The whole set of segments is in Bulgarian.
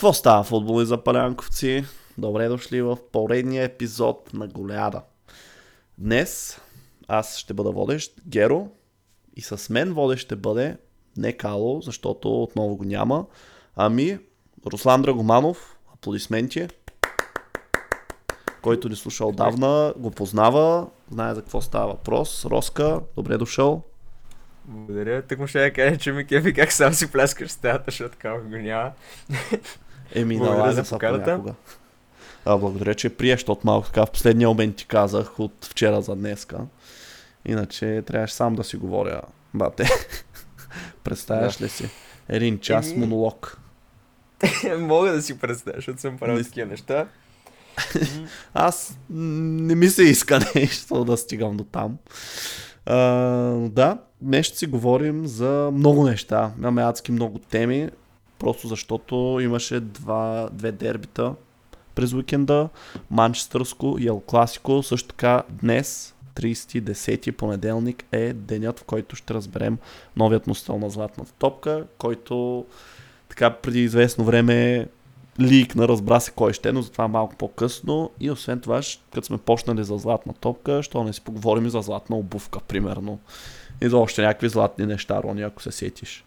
Какво става футболи за палянковци? Добре дошли в поредния епизод на Голяда. Днес аз ще бъда водещ, Геро, и с мен водещ ще бъде не Кало, защото отново го няма, ами Руслан Драгоманов, аплодисменти, който ни слуша отдавна, го познава, знае за какво става въпрос. Роска, добре дошъл. Благодаря. Тък му ще я кажа, че ми кефи как сам си пляскаш стаята, защото така го няма. Еми, Благодаря за поканата. А, благодаря, че приеш, защото малко така в последния момент ти казах от вчера за днеска. Иначе трябваше сам да си говоря, бате. Представяш Да. ли си? Един час Еми- монолог. Мога да си представя, защото съм правил такива неща. Аз не ми се иска нещо да стигам до там. А, да, днес ще си говорим за много неща. Имаме адски много теми, просто защото имаше два, две дербита през уикенда. Манчестърско и Ел Класико. Също така днес, 30-10 понеделник, е денят, в който ще разберем новият носител на Златната топка, който така преди известно време ликна, разбра се кой ще, е, но затова малко по-късно. И освен това, като сме почнали за златна топка, що не си поговорим и за златна обувка, примерно. И за още някакви златни неща, Рони, ако се сетиш.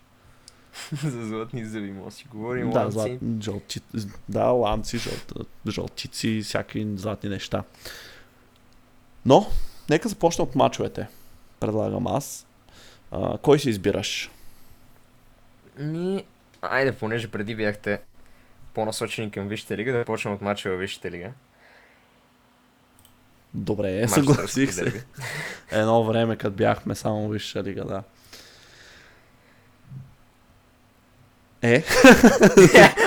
За златни зъби може да си говорим. Да, ланци. злат, жълти, да, ланци, жълт, жълтици, всякакви златни неща. Но, нека започнем от мачовете. Предлагам аз. А, кой си избираш? Ми, айде, понеже преди бяхте по-насочени към Висшата лига, да почнем от мача във Висшата лига. Добре, съгласих се. Едно време, като бяхме само висша лига, да. Е,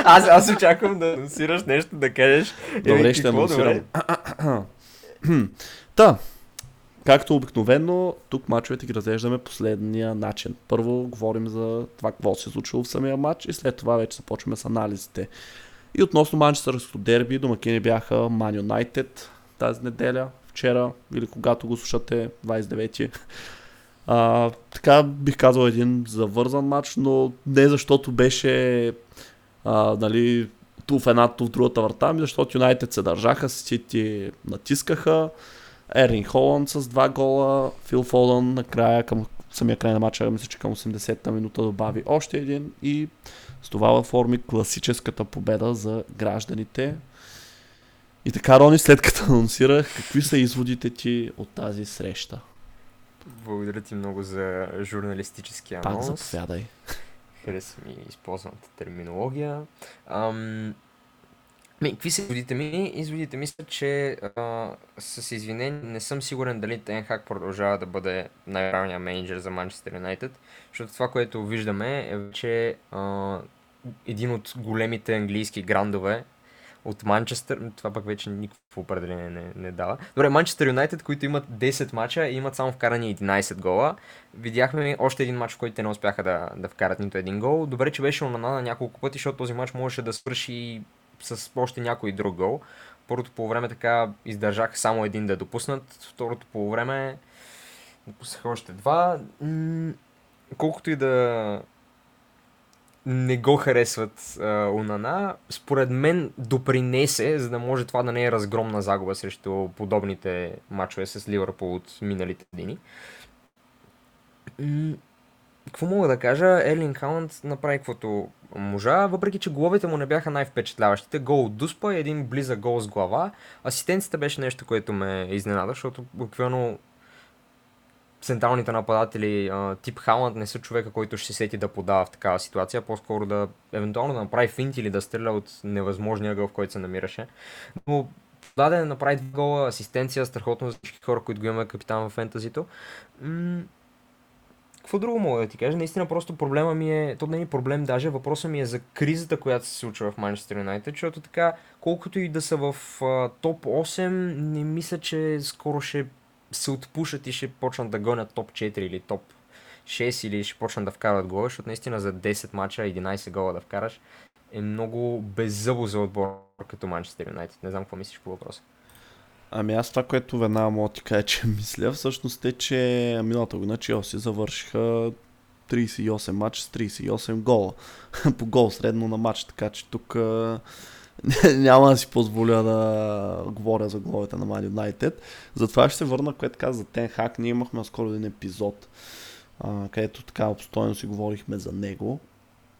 аз, аз очаквам да анонсираш нещо, да кажеш. Добре, ще анонсирам. Та, както обикновено, тук мачовете ги разглеждаме последния начин. Първо говорим за това какво се е случило в самия матч и след това вече започваме с анализите. И относно Манчестърското дерби, домакини бяха Man United тази неделя, вчера или когато го слушате, 29-ти. А, така бих казал един завързан матч, но не защото беше а, нали, ту в едната, в другата врата, ами защото Юнайтед се държаха, Сити натискаха, Ерин Холанд с два гола, Фил Фолдън накрая към самия край на матча, мисля, че към 80-та минута добави още един и с това оформи класическата победа за гражданите. И така, Рони, след като анонсирах, какви са изводите ти от тази среща? Благодаря ти много за журналистическия Пак анонс. заповядай. Хареса ми използваната терминология. Ам... Ми, какви са изводите ми? Изводите ми са, че а, с извинение не съм сигурен дали Тенхак продължава да бъде най-правилният менеджер за Манчестър Юнайтед, защото това, което виждаме е, че а, един от големите английски грандове от Манчестър, това пък вече никакво определение не, не дава. Добре, Манчестър Юнайтед, които имат 10 мача и имат само вкарани 11 гола, Видяхме още един матч, в който те не успяха да, да вкарат нито един гол. Добре, че беше на няколко пъти, защото този матч можеше да свърши с още някой друг гол. Първото по време така издържаха само един да допуснат. Второто по време допуснаха още два. Колкото и да не го харесват а, Унана, според мен допринесе, за да може това да не е разгромна загуба срещу подобните матчове с Ливърпул от миналите. М, Какво мога да кажа? Ерлин Халанд направи каквото можа, въпреки че головете му не бяха най-впечатляващите. Гол от Дуспа и един близък гол с глава. Асистенцията беше нещо, което ме изненада, защото буквално централните нападатели а, тип Халанд не са човека, който ще се сети да подава в такава ситуация, по-скоро да евентуално да направи финт или да стреля от невъзможния гъл, в който се намираше. Но даде да направи два гола, асистенция, страхотно за всички хора, които го имаме капитан в фентазито. М- какво друго мога да ти кажа? Наистина просто проблема ми е, то не е проблем даже, въпросът ми е за кризата, която се случва в Манчестър Юнайтед, защото така, колкото и да са в а, топ 8, не мисля, че скоро ще се отпушат и ще почнат да гонят топ 4 или топ 6 или ще почнат да вкарат гола, защото наистина за 10 мача 11 гола да вкараш е много беззъбо за отбор като Манчестър Юнайтед. Не знам какво мислиш по въпроса. Ами аз това, което веднага мога ти кажа, че мисля, всъщност е, че миналата година Челси завършиха 38 матч с 38 гола. по гол средно на матч, така че тук няма да си позволя да говоря за головете на Man Юнайтед. Затова ще се върна, което каза за Тен Хак. Ние имахме скоро един епизод, а, където така обстойно си говорихме за него.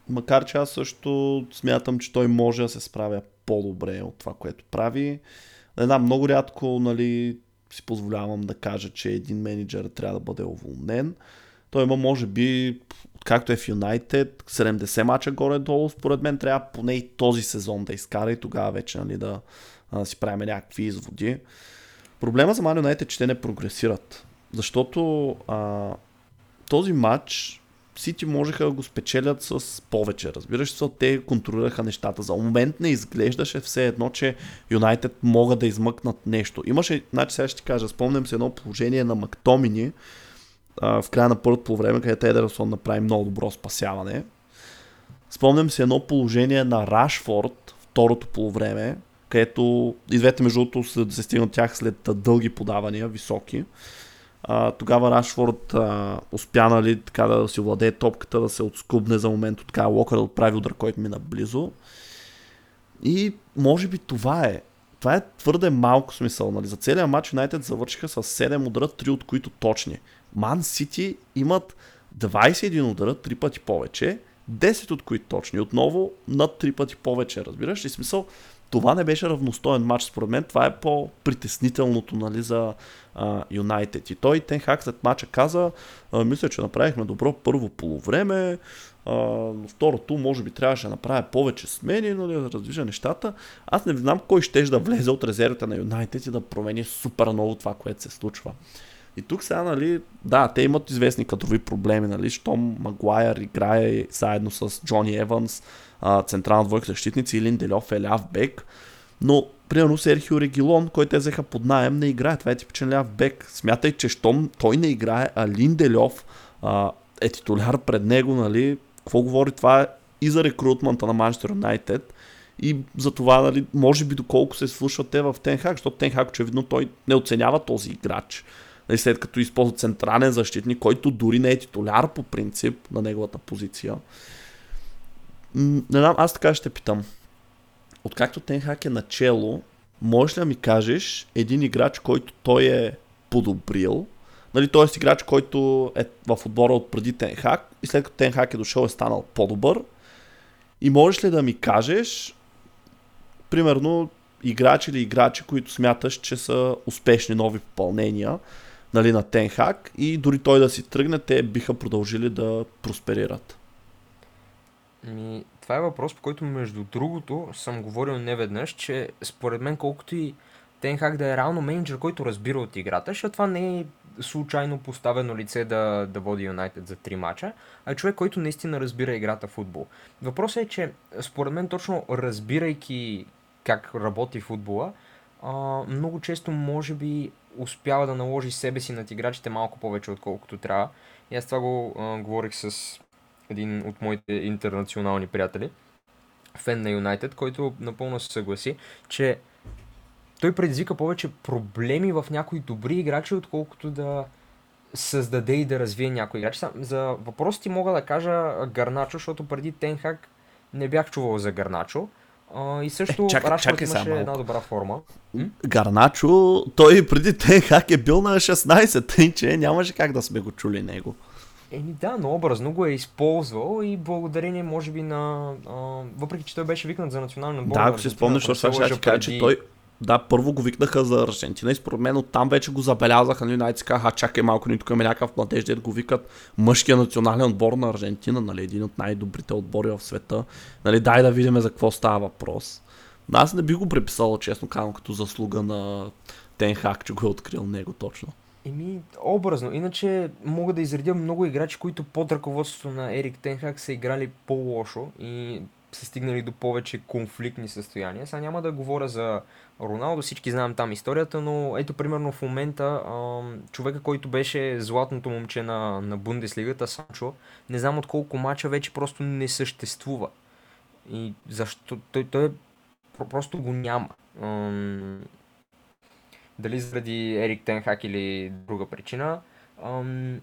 Макар че аз също смятам, че той може да се справя по-добре от това, което прави. Не знам, много рядко нали, си позволявам да кажа, че един менеджер трябва да бъде уволнен. Той има, може би, както е в Юнайтед, 70 мача горе-долу, според мен трябва поне и този сезон да изкара и тогава вече нали, да, да си правим някакви изводи. Проблема за Man United е, че те не прогресират. Защото а, този матч Сити можеха да го спечелят с повече, разбираш, защото те контролираха нещата. За момент не изглеждаше все едно, че Юнайтед могат да измъкнат нещо. Имаше, значи сега ще ти кажа, спомням се едно положение на Мактомини в края на първото по време, където Едерсон направи много добро спасяване. Спомням се едно положение на Рашфорд, второто полувреме, където и двете между другото се стигнат тях след дълги подавания, високи. А, тогава Рашфорд а, успя нали, така да си владее топката, да се отскубне за момент от така Локър да отправи удар, който мина близо. И може би това е. Това е твърде малко смисъл. Нали? За целият матч Юнайтед завършиха с 7 удара, 3 от които точни. Ман Сити имат 21 удара, 3 пъти повече, 10 от които точни. Отново над 3 пъти повече, разбираш ли? Смисъл, това не беше равностоен матч, според мен. Това е по-притеснителното нали, за Юнайтед. И той Тенхак след матча каза, мисля, че направихме добро първо полувреме, а, второто може би трябваше да направя повече смени, нали, да раздвижа нещата. Аз не знам кой ще да влезе от резервите на Юнайтед и да промени супер много това, което се случва. И тук сега, нали, да, те имат известни кадрови проблеми, нали, щом Магуайер играе заедно с Джони Еванс, централна двойка защитници, Илин Делев е ляв бек, но примерно Серхио Регилон, който те взеха под найем, не играе. Това е типичен ляв бек. Смятай, че щом той не играе, а Линделев е титуляр пред него, нали? Какво говори това е и за рекрутмента на Манчестър Юнайтед и за това, нали, може би доколко се слушат те в Тенхак, защото Тенхак очевидно той не оценява този играч. Нали, след като използва централен защитник, който дори не е титуляр по принцип на неговата позиция. Не знам, аз така ще питам откакто Тенхак е начало, можеш ли да ми кажеш един играч, който той е подобрил, нали, т.е. играч, който е в отбора от преди Тенхак и след като Тенхак е дошъл е станал по-добър и можеш ли да ми кажеш примерно играчи или играчи, които смяташ, че са успешни нови попълнения нали, на Тенхак и дори той да си тръгне, те биха продължили да просперират. Ми, това е въпрос, по който между другото съм говорил неведнъж, че според мен колкото и Тенхак да е реално менеджер, който разбира от играта, защото това не е случайно поставено лице да, да води Юнайтед за три мача, а човек, който наистина разбира играта в футбол. Въпросът е, че според мен точно разбирайки как работи футбола, много често може би успява да наложи себе си над играчите малко повече отколкото трябва. И аз това го а, говорих с един от моите интернационални приятели, фен на Юнайтед, който напълно се съгласи, че той предизвика повече проблеми в някои добри играчи, отколкото да създаде и да развие някой играч. За въпросите мога да кажа Гарначо, защото преди Тенхак не бях чувал за Гарначо. И също е, чакай, Рашфорд имаше една добра форма. Гарначо, той преди Тенхак е бил на 16, тъй че нямаше как да сме го чули него. Еми да, но образно го е използвал и благодарение може би на... А, въпреки, че той беше викнат за национален отбор. Да, ако си спомняш, защото сега ще ти кажа, че той... Да, първо го викнаха за Аржентина и според мен оттам вече го забелязаха. Нали, най казаха, чакай малко, ни тук има някакъв младеж, да го викат мъжкия национален отбор на Аржентина, нали, един от най-добрите отбори в света. Нали, дай да видим за какво става въпрос. Но аз не би го приписал, честно казвам, като заслуга на Тенхак, че го е открил него точно. Еми, образно. Иначе мога да изредя много играчи, които под ръководството на Ерик Тенхак са играли по-лошо и са стигнали до повече конфликтни състояния. Сега няма да говоря за Роналдо, всички знаем там историята, но ето примерно в момента човека, който беше златното момче на, на Бундеслигата, Санчо, не знам от колко мача вече просто не съществува. И защо? Той, той е про- просто го няма. Ам, дали заради Ерик Тенхак или друга причина. Ам,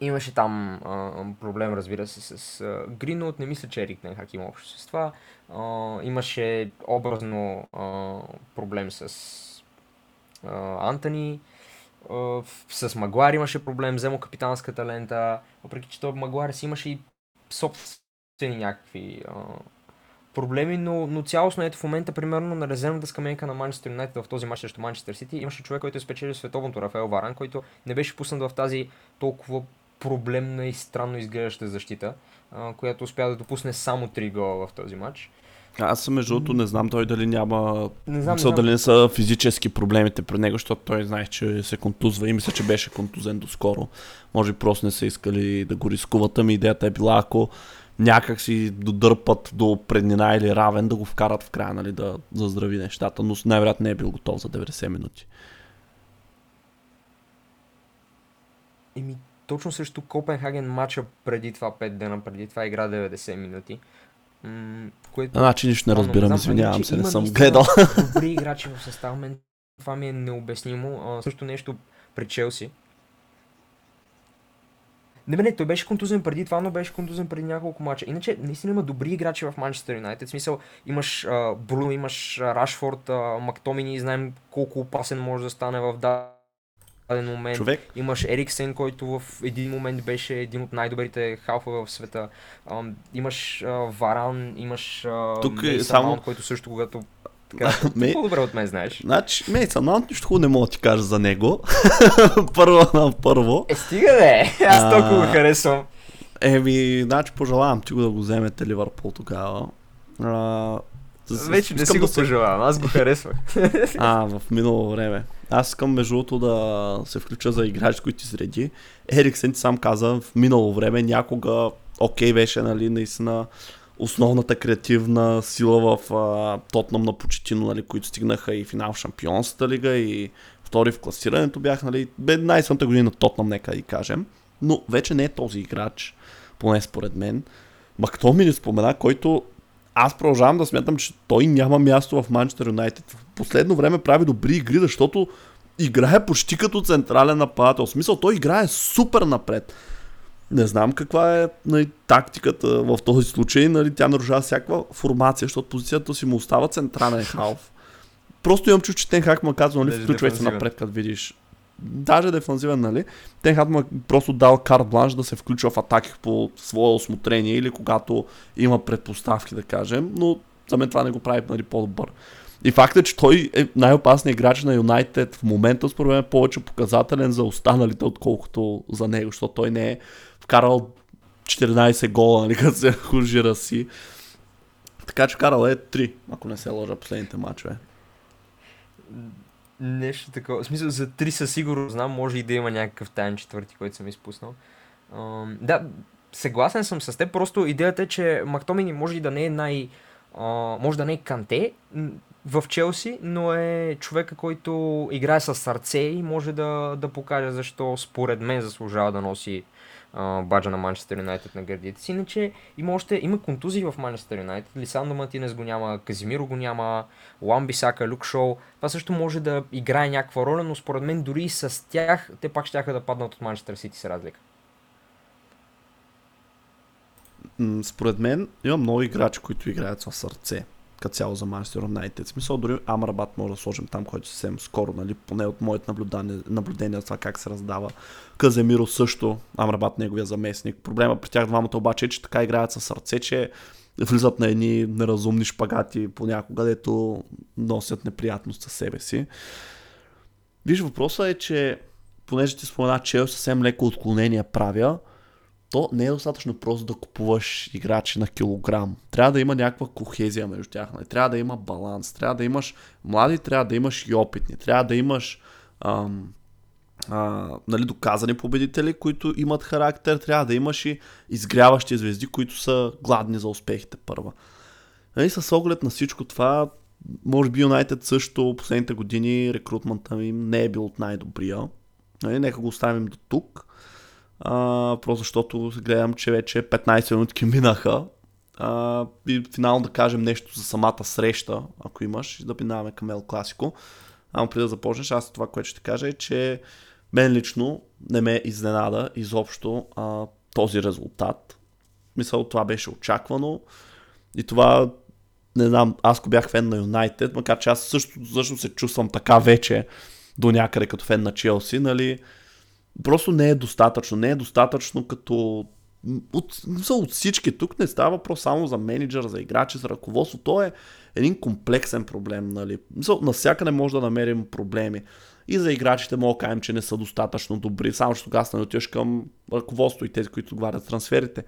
имаше там а, проблем, разбира се, с а, Гринот. Не мисля, че Ерик Тенхак има общо с това. А, имаше образно а, проблем с а, Антони. А, с Магуар имаше проблем, взема капитанската лента. Въпреки, че той Магуар си имаше и собствени някакви а, проблеми, но, но цялостно ето в момента, примерно на резервната скамейка на Манчестър Юнайтед в този матч срещу Манчестър Сити, имаше човек, който е спечелил световното Рафаел Варан, който не беше пуснат в тази толкова проблемна и странно изглеждаща защита, а, която успя да допусне само 3 гола в този матч. Аз между другото не знам той дали няма... Не знам, не знам. дали не са физически проблемите при него, защото той знае, че се контузва и мисля, че беше контузен доскоро. Може би просто не са искали да го рискуват, ами идеята е била, ако някак си додърпат до преднина или равен, да го вкарат в края, нали, да заздрави нещата, но най-вероятно не е бил готов за 90 минути. Еми, точно срещу Копенхаген матча преди това 5 дена, преди това игра 90 минути. М- което Значи нищо не разбирам, извинявам се, не съм гледал. Добри играчи в състава, мен това ми е необяснимо. А, също нещо при Челси. Не, не, той беше контузен преди това, но беше контузен преди няколко мача. Иначе, наистина има добри играчи в Манчестър Юнайтед. В смисъл, имаш а, Бруно, имаш а, Рашфорд, а, Мактомини, знаем колко опасен може да стане в даден момент. Човек, Имаш Ериксен, който в един момент беше един от най-добрите халфове в света. Ам, имаш а, Варан, имаш а, Тук е само- Маунт, който също когато така, Ме- по-добре от мен знаеш. Значи, Мейсън Маунт нищо хубаво не мога да ти кажа за него. първо на първо. Е, стига де! Аз А. толкова го харесвам. Еми, значи пожелавам ти го да го вземете Ливърпул тогава. А, с- Вече не си да го пожелавам, аз го харесвах. А, в минало време. Аз искам между другото да се включа за играч, които изреди. Ериксен ти сам каза, в минало време някога окей беше, нали, наистина основната креативна сила в а, Тотнам на Почетино, нали, които стигнаха и финал в Шампионската лига и втори в класирането бях, нали, бе най-силната година на Тотнам, нека да и кажем. Но вече не е този играч, поне според мен. Мактоми не спомена, който аз продължавам да смятам, че той няма място в Манчестър Юнайтед. В последно време прави добри игри, защото играе почти като централен нападател. В смисъл, той играе супер напред. Не знам каква е нали, тактиката в този случай. Нали, тя нарушава всякаква формация, защото позицията си му остава централен халф. Просто имам чувство, че Тенхак му казва, нали, включвай се напред, като видиш. Даже дефанзивен, нали? Тенхак му е просто дал карт бланш да се включва в атаки по свое осмотрение или когато има предпоставки, да кажем, но за мен това не го прави нали, по-добър. И факт е, че той е най-опасният играч на Юнайтед в момента, според мен, е повече показателен за останалите, отколкото за него, защото той не е вкарал 14 гола, нали, като се хужира си. Така че карал е 3, ако не се лъжа последните мачове. Нещо такова. В смисъл, за три със сигурност знам, може и да има някакъв тайен четвърти, който съм изпуснал. Ам, да, съгласен съм с теб, просто идеята е, че Мактомини може и да не е най... а, може да не е Канте в Челси, но е човека, който играе с сърце и може да, да покаже защо според мен заслужава да носи а, баджа на Манчестър Юнайтед на гърдите си. Иначе има още, има контузии в Манчестър Юнайтед. Лисандо Мартинес го няма, Казимиро го няма, Ламби Сака, Люк Шоу. Това също може да играе някаква роля, но според мен дори и с тях, те пак ще да паднат от Манчестър Сити с разлика. Според мен има много играчи, които играят със сърце като цяло за Манчестър Юнайтед. Смисъл, дори Амрабат може да сложим там, който съвсем скоро, нали, поне от моите наблюдения, наблюдения за това как се раздава. Каземиро също, Амрабат неговия заместник. Проблема при тях двамата обаче е, че така играят със сърце, че влизат на едни неразумни шпагати понякога, дето носят неприятност със себе си. Виж, въпросът е, че понеже ти спомена, че съвсем леко отклонения правя, то не е достатъчно просто да купуваш играчи на килограм. Трябва да има някаква кохезия между тях. нали? Трябва да има баланс. Трябва да имаш млади, трябва да имаш и опитни. Трябва да имаш ам, а, нали, доказани победители, които имат характер, трябва да имаш и изгряващи звезди, които са гладни за успехите първа. Нали, с оглед на всичко това, може би Юнайтед също последните години рекрутмента им не е бил от най-добрия. Нали, нека го оставим до тук. А, просто защото гледам, че вече 15 минутки минаха. А, и финално да кажем нещо за самата среща, ако имаш, да минаваме към Ел Класико. Ама преди да започнеш, аз това, което ще кажа е, че мен лично не ме изненада изобщо а, този резултат. Мисля, това беше очаквано. И това, не знам, аз ако бях фен на Юнайтед, макар че аз също, също се чувствам така вече до някъде като фен на Челси, нали, просто не е достатъчно. Не е достатъчно като от, от всички. Тук не става въпрос само за менеджер, за играчи, за ръководство. То е един комплексен проблем. Нали. Навсякъде може да намерим проблеми. И за играчите мога да кажем, че не са достатъчно добри. Само че тогава не отиваш към ръководство и тези, които отговарят трансферите.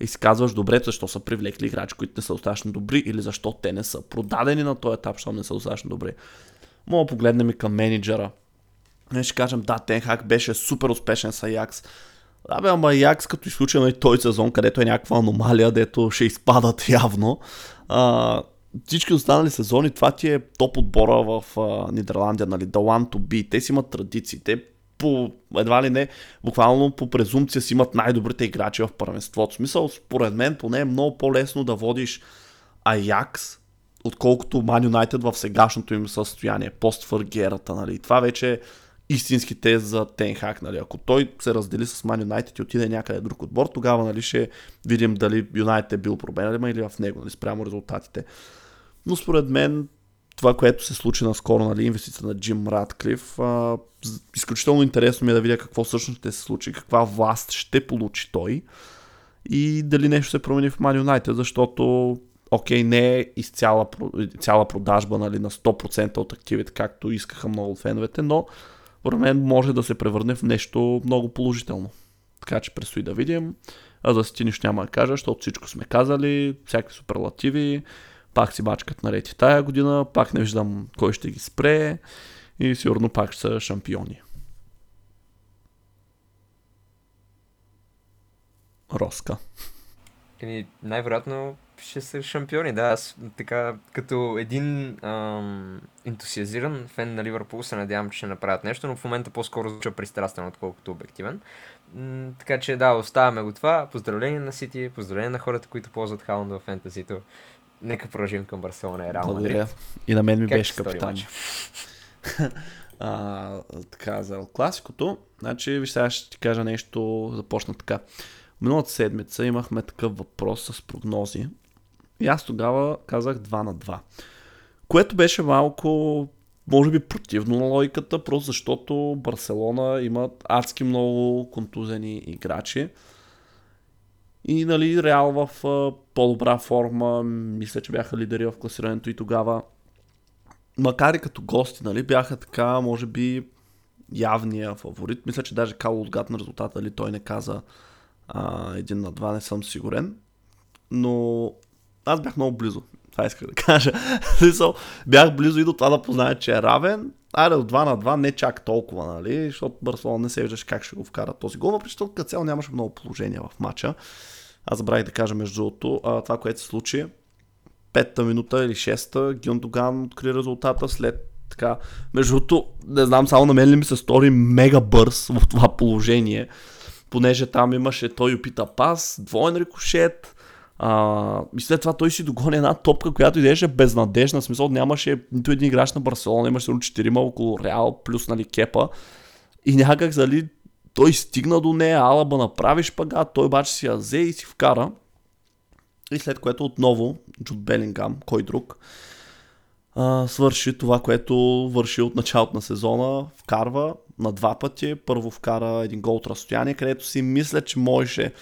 И си казваш, добре, защо са привлекли играчи, които не са достатъчно добри или защо те не са продадени на този етап, защото не са достатъчно добри. Мога да погледнем и към менеджера. Не ще кажем, да, Тенхак беше супер успешен с Аякс. Да, бе, ама Аякс като изключим този сезон, където е някаква аномалия, дето ще изпадат явно. А, всички останали сезони, това ти е топ отбора в а, Нидерландия, нали, The One to Be. Те си имат традиции. Те по, едва ли не, буквално по презумпция си имат най-добрите играчи в първенството. В смисъл, според мен, поне е много по-лесно да водиш Аякс, отколкото Ман Юнайтед в сегашното им състояние, пост нали. Това вече е истински тест за Тенхак, нали. Ако той се раздели с Ман Юнайтед и отиде някъде друг отбор, тогава, нали, ще видим дали Юнайтед е бил проблем или в него, нали, спрямо резултатите. Но според мен това, което се случи наскоро, нали, инвестиция на Джим Радклиф, изключително интересно ми е да видя какво всъщност ще се случи, каква власт ще получи той и дали нещо се промени в Man United, защото окей, не е изцяла цяла продажба нали, на 100% от активите, както искаха много феновете, но според мен може да се превърне в нещо много положително. Така че предстои да видим. А за си нищо няма да кажа, защото всичко сме казали, всякакви суперлативи пак си бачкат нарети тая година, пак не виждам кой ще ги спре и сигурно пак ще са шампиони. Роска. Еми, най-вероятно ще са шампиони, да. Аз така, като един ам, ентусиазиран фен на Ливърпул се надявам, че ще направят нещо, но в момента по-скоро звуча пристрастен, отколкото обективен. М- така че да, оставяме го това. Поздравление на Сити, поздравление на хората, които ползват Хаунд в фентазито. Нека продължим към Барселона и Реал Благодаря. И на мен ми как беше капитан. а, така, за класикото. Значи, виж сега ще ти кажа нещо, започна така. Миналата седмица имахме такъв въпрос с прогнози. И аз тогава казах 2 на 2. Което беше малко, може би, противно на логиката, просто защото Барселона имат адски много контузени играчи. И нали, Реал в по-добра форма, мисля, че бяха лидери в класирането и тогава. Макар и като гости, нали, бяха така, може би, явния фаворит. Мисля, че даже Кало отгадна резултата, нали, той не каза а, един на два, не съм сигурен. Но аз бях много близо. Това исках да кажа. бях близо и до това да позная, че е равен. Айде от 2 на 2 не чак толкова, нали? Защото Барселона не се виждаш как ще го вкара този гол, въпреки че като цяло нямаше много положения в матча. Аз забравих да кажа между другото, това, което се случи, петта минута или шеста, Гюндоган откри резултата след така. Между другото, не знам, само на мен ли ми се стори мега бърз в това положение, понеже там имаше той опита пас, двоен рикошет, а, и след това той си догони една топка, която идеше безнадежна. В смисъл нямаше нито един играч на Барселона, имаше 4 около Реал, плюс нали кепа. И някак зали той стигна до нея, Алаба направи шпагат, той обаче си я взе и си вкара. И след което отново Джуд Белингам, кой друг, а, свърши това, което върши от началото на сезона, вкарва на два пъти. Първо вкара един гол от разстояние, където си мисля, че можеше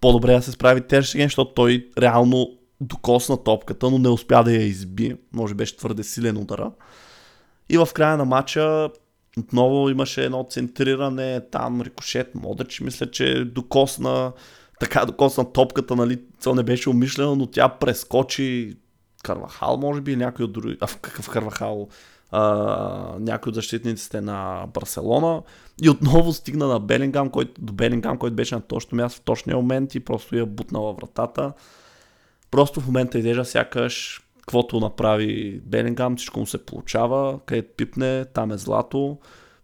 по-добре да се справи Тершеген, защото той реално докосна топката, но не успя да я изби. Може беше твърде силен удара. И в края на матча отново имаше едно центриране, там рикошет, Модъч, мисля, че докосна, така докосна топката, нали, цел не беше умишлено, но тя прескочи Карвахал, може би, някой от други, а в какъв Карвахал, а, някой от защитниците на Барселона и отново стигна на Белингам, който, до Белингам, който беше на точно място в точния момент и просто я бутна във вратата. Просто в момента изглежда сякаш каквото направи Белингам, всичко му се получава, където пипне, там е злато.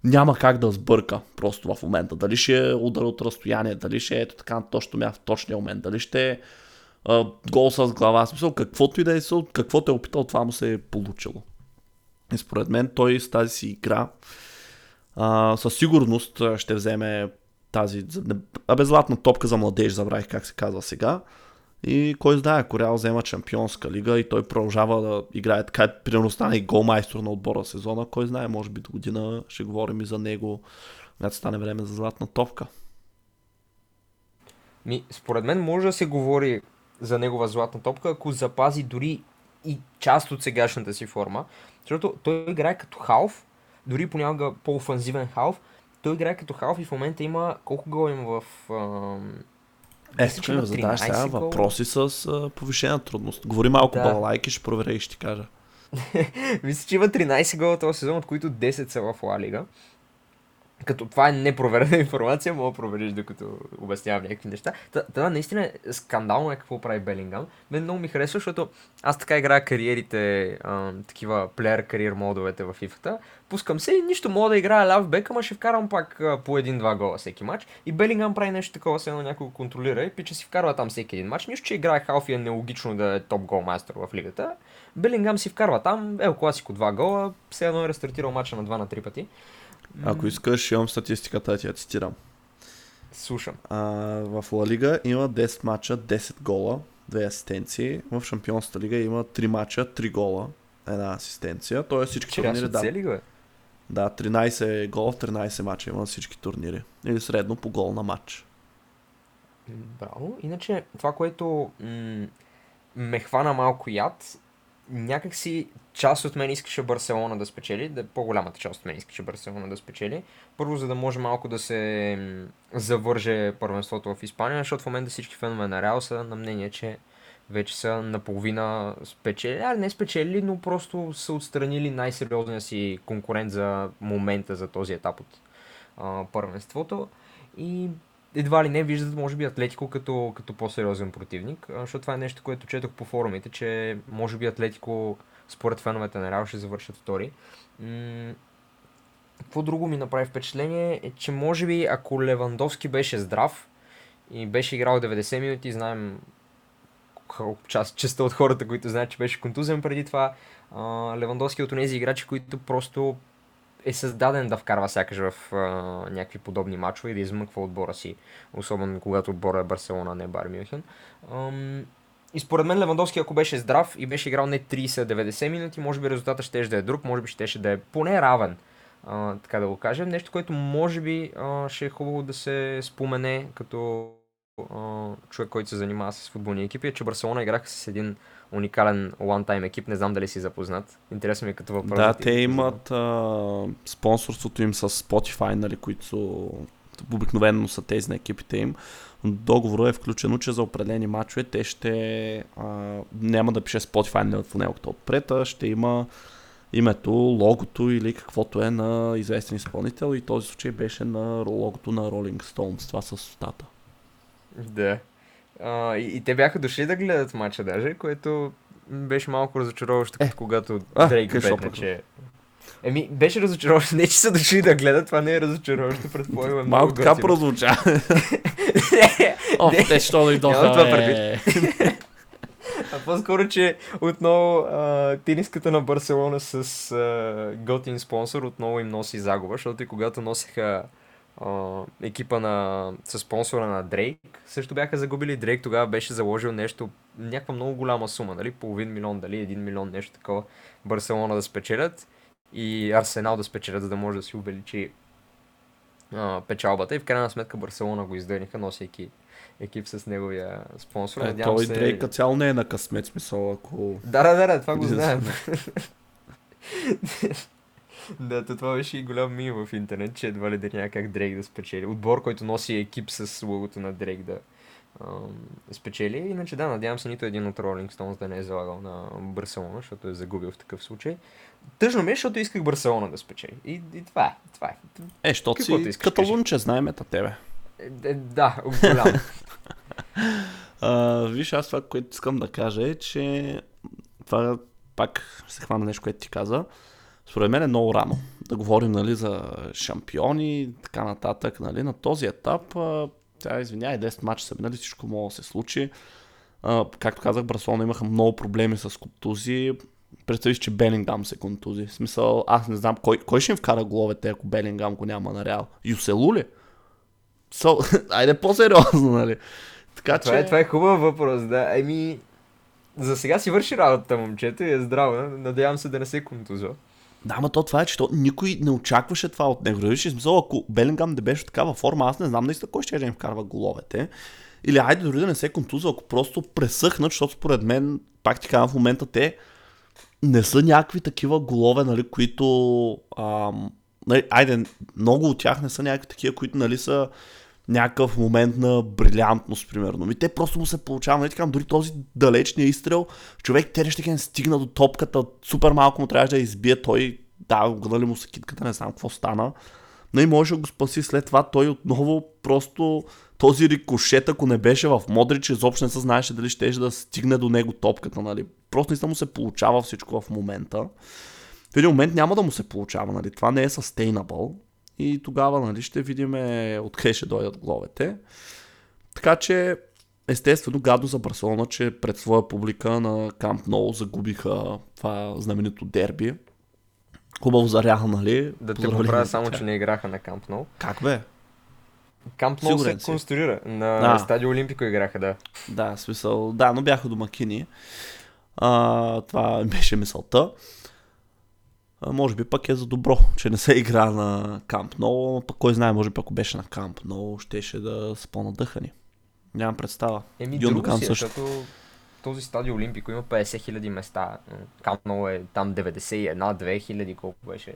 Няма как да сбърка просто в момента. Дали ще е удар от разстояние, дали ще е ето така на точно място в точния момент, дали ще е гол с глава. Смисъл, каквото и да е, каквото е опитал, това му се е получило. И според мен той с тази си игра а, със сигурност ще вземе тази абе топка за младеж, забравих как се казва сега. И кой знае, ако Реал взема Чемпионска лига и той продължава да играе така, примерно стане и голмайстор на отбора сезона, кой знае, може би до година ще говорим и за него, когато стане време за златна топка. Ми, според мен може да се говори за негова златна топка, ако запази дори и част от сегашната си форма, защото той играе като халф, дори понякога по-офанзивен халф, той играе като халф и в момента има колко гола има в е, тук ми задаваш сега въпроси с а, повишена трудност. Говори малко да. балалайки, ще проверя и ще ти кажа. Мисля, че има 13 гола този сезон, от които 10 са в Ла Лига като това е непроверена информация, мога да провериш докато обяснявам някакви неща. Това наистина е скандално е какво прави Белингам. Мен много ми харесва, защото аз така играя кариерите, а, такива плеер кариер модовете в FIFA-та. Пускам се и нищо мога да играя ляв бек, ама ще вкарам пак по един-два гола всеки матч. И Белингам прави нещо такова, се едно някой контролира и пича си вкарва там всеки един матч. Нищо, че играе халф е нелогично да е топ гол майстор в лигата. Белингам си вкарва там, ел класико два гола, все едно е рестартирал матча на 2 на 3 пъти. Ако искаш, имам статистиката, ти я цитирам. Слушам. А, в Ла Лига има 10 мача, 10 гола, 2 асистенции. В Шампионската лига има 3 мача, 3 гола, една асистенция. Тоест всички турнири да. Цели, бе? Да, 13 гола в 13 мача има на всички турнири. Или средно по гол на матч. Браво. Иначе, това, което м- ме хвана малко яд, някакси част от мен искаше Барселона да спечели, да, по-голямата част от мен искаше Барселона да спечели. Първо, за да може малко да се завърже първенството в Испания, защото в момента всички фенове на Реал са на мнение, че вече са наполовина спечели, а не спечели, но просто са отстранили най-сериозния си конкурент за момента, за този етап от а, първенството. И едва ли не виждат, може би, Атлетико като, като по-сериозен противник, защото това е нещо, което четох по форумите, че може би Атлетико, според феновете на Реал, ще завършат втори. какво друго ми направи впечатление е, че може би ако Левандовски беше здрав и беше играл 90 минути, знаем част, частта от хората, които знаят, че беше контузен преди това, Левандовски е от тези играчи, които просто е създаден да вкарва сякаш в а, някакви подобни матчове и да измъква отбора си, особено когато отбора е Барселона, не Бар Мюнхен. И според мен Левандовски, ако беше здрав и беше играл не 30-90 минути, може би резултата ще да е друг, може би ще да е поне равен, а, така да го кажем. Нещо, което може би а, ще е хубаво да се спомене като а, човек, който се занимава с футболни екипи, е, че Барселона играха с един уникален one-time екип. Не знам дали си запознат. Интересно ми е като въпрос. Да, те имат а, спонсорството им с Spotify, нали, които обикновено са тези на екипите им. Договорът е включено, че за определени матчове те ще а, няма да пише Spotify нали, в него отпред, а ще има името, логото или каквото е на известен изпълнител и този случай беше на логото на Rolling Stones, това с устата. Да. А, и, и те бяха дошли да гледат матча даже, което беше малко разочароващо, е. когато а, Дрейк че... Еми, беше разочароващо. Не, че са дошли да гледат, това не е разочароващо, предполагам. Малко така прозвуча. О, те що дойдоха, това предвид. А по-скоро, че отново а, тениската на Барселона с а, готин спонсор отново им носи загуба, защото и когато носиха екипа на, с спонсора на Дрейк също бяха загубили. Дрейк тогава беше заложил нещо, някаква много голяма сума, нали? Половин милион, дали един милион, нещо такова. Барселона да спечелят и Арсенал да спечелят, за да може да си увеличи а, печалбата. И в крайна сметка Барселона го издъниха, носейки екип с неговия спонсор. Е, Надявам той се... Дрейка цяло не е на късмет, смисъл, ако... Да, да, да, да това го знаем. да, то това беше и голям мим в интернет, че едва ли да няма как Дрейк да спечели. Отбор, който носи екип с логото на Дрейк да, спечели. Иначе да, надявам се нито един от Rolling Stones да не е залагал на Барселона, защото е загубил в такъв случай. Тъжно ми е, защото исках Барселона да спечели. И, и това е, това е. Е, защото си искаш, каталунче, знаем та тебе. Е, е, да, голям. А, виж, аз това, което искам да кажа е, че това пак се хвана нещо, което ти каза. Според мен е много рано да говорим нали, за шампиони и така нататък. Нали. На този етап, а, тя извиняй, 10 мача са минали, всичко може да се случи. А, както казах, Барселона имаха много проблеми с контузии. Представиш, че Белингам се контузи. В смисъл, аз не знам кой, кой ще им вкара головете, ако Белингам го няма на Реал. Юселу ли? So, айде по-сериозно, нали? Така това, е, това е хубав въпрос, да. Еми, за сега си върши работата момчето и е здраво. Надявам се да не се контузва. Да, ма то това е, че никой не очакваше това от него. Виж, смисъл, ако Белингам не беше в такава форма, аз не знам наистина кой ще им вкарва головете. Или айде дори да не се контузва, ако просто пресъхнат, защото според мен, пак ти казвам, в момента те не са някакви такива голове, нали, които... Ам, нали, айде, много от тях не са някакви такива, които нали, са някакъв момент на брилянтност, примерно. Ми те просто му се получава, нали така, дори този далечния изстрел, човек Терещекен стигна до топката, супер малко му трябваше да избие, той, да, угадали му се китката, не знам какво стана. Но и може да го спаси след това, той отново просто този рикошет, ако не беше в Модрич, изобщо не се знаеше дали ще да стигне до него топката, нали. Просто наистина му се получава всичко в момента. В един момент няма да му се получава, нали. Това не е sustainable. И тогава нали, ще видим откъде ще дойдат главите. Така че, естествено, гадно за Барселона, че пред своя публика на Камп Ноу загубиха това знаменито дерби. Хубаво за Реал, нали? Да те поправя само, че не играха на Камп Ноу. Как бе? Камп Ноу се си. конструира. На да. Стадио Олимпико играха, да. Да, смисъл. Да, но бяха домакини. А, това беше мисълта може би пък е за добро, че не се игра на Камп но пък кой знае, може би ако беше на Камп но щеше да са по-надъхани. Нямам представа. Еми, друго си, е, също. защото този стадио Олимпико има 50 хиляди места. Камп но е там 91, 2 хиляди, колко беше.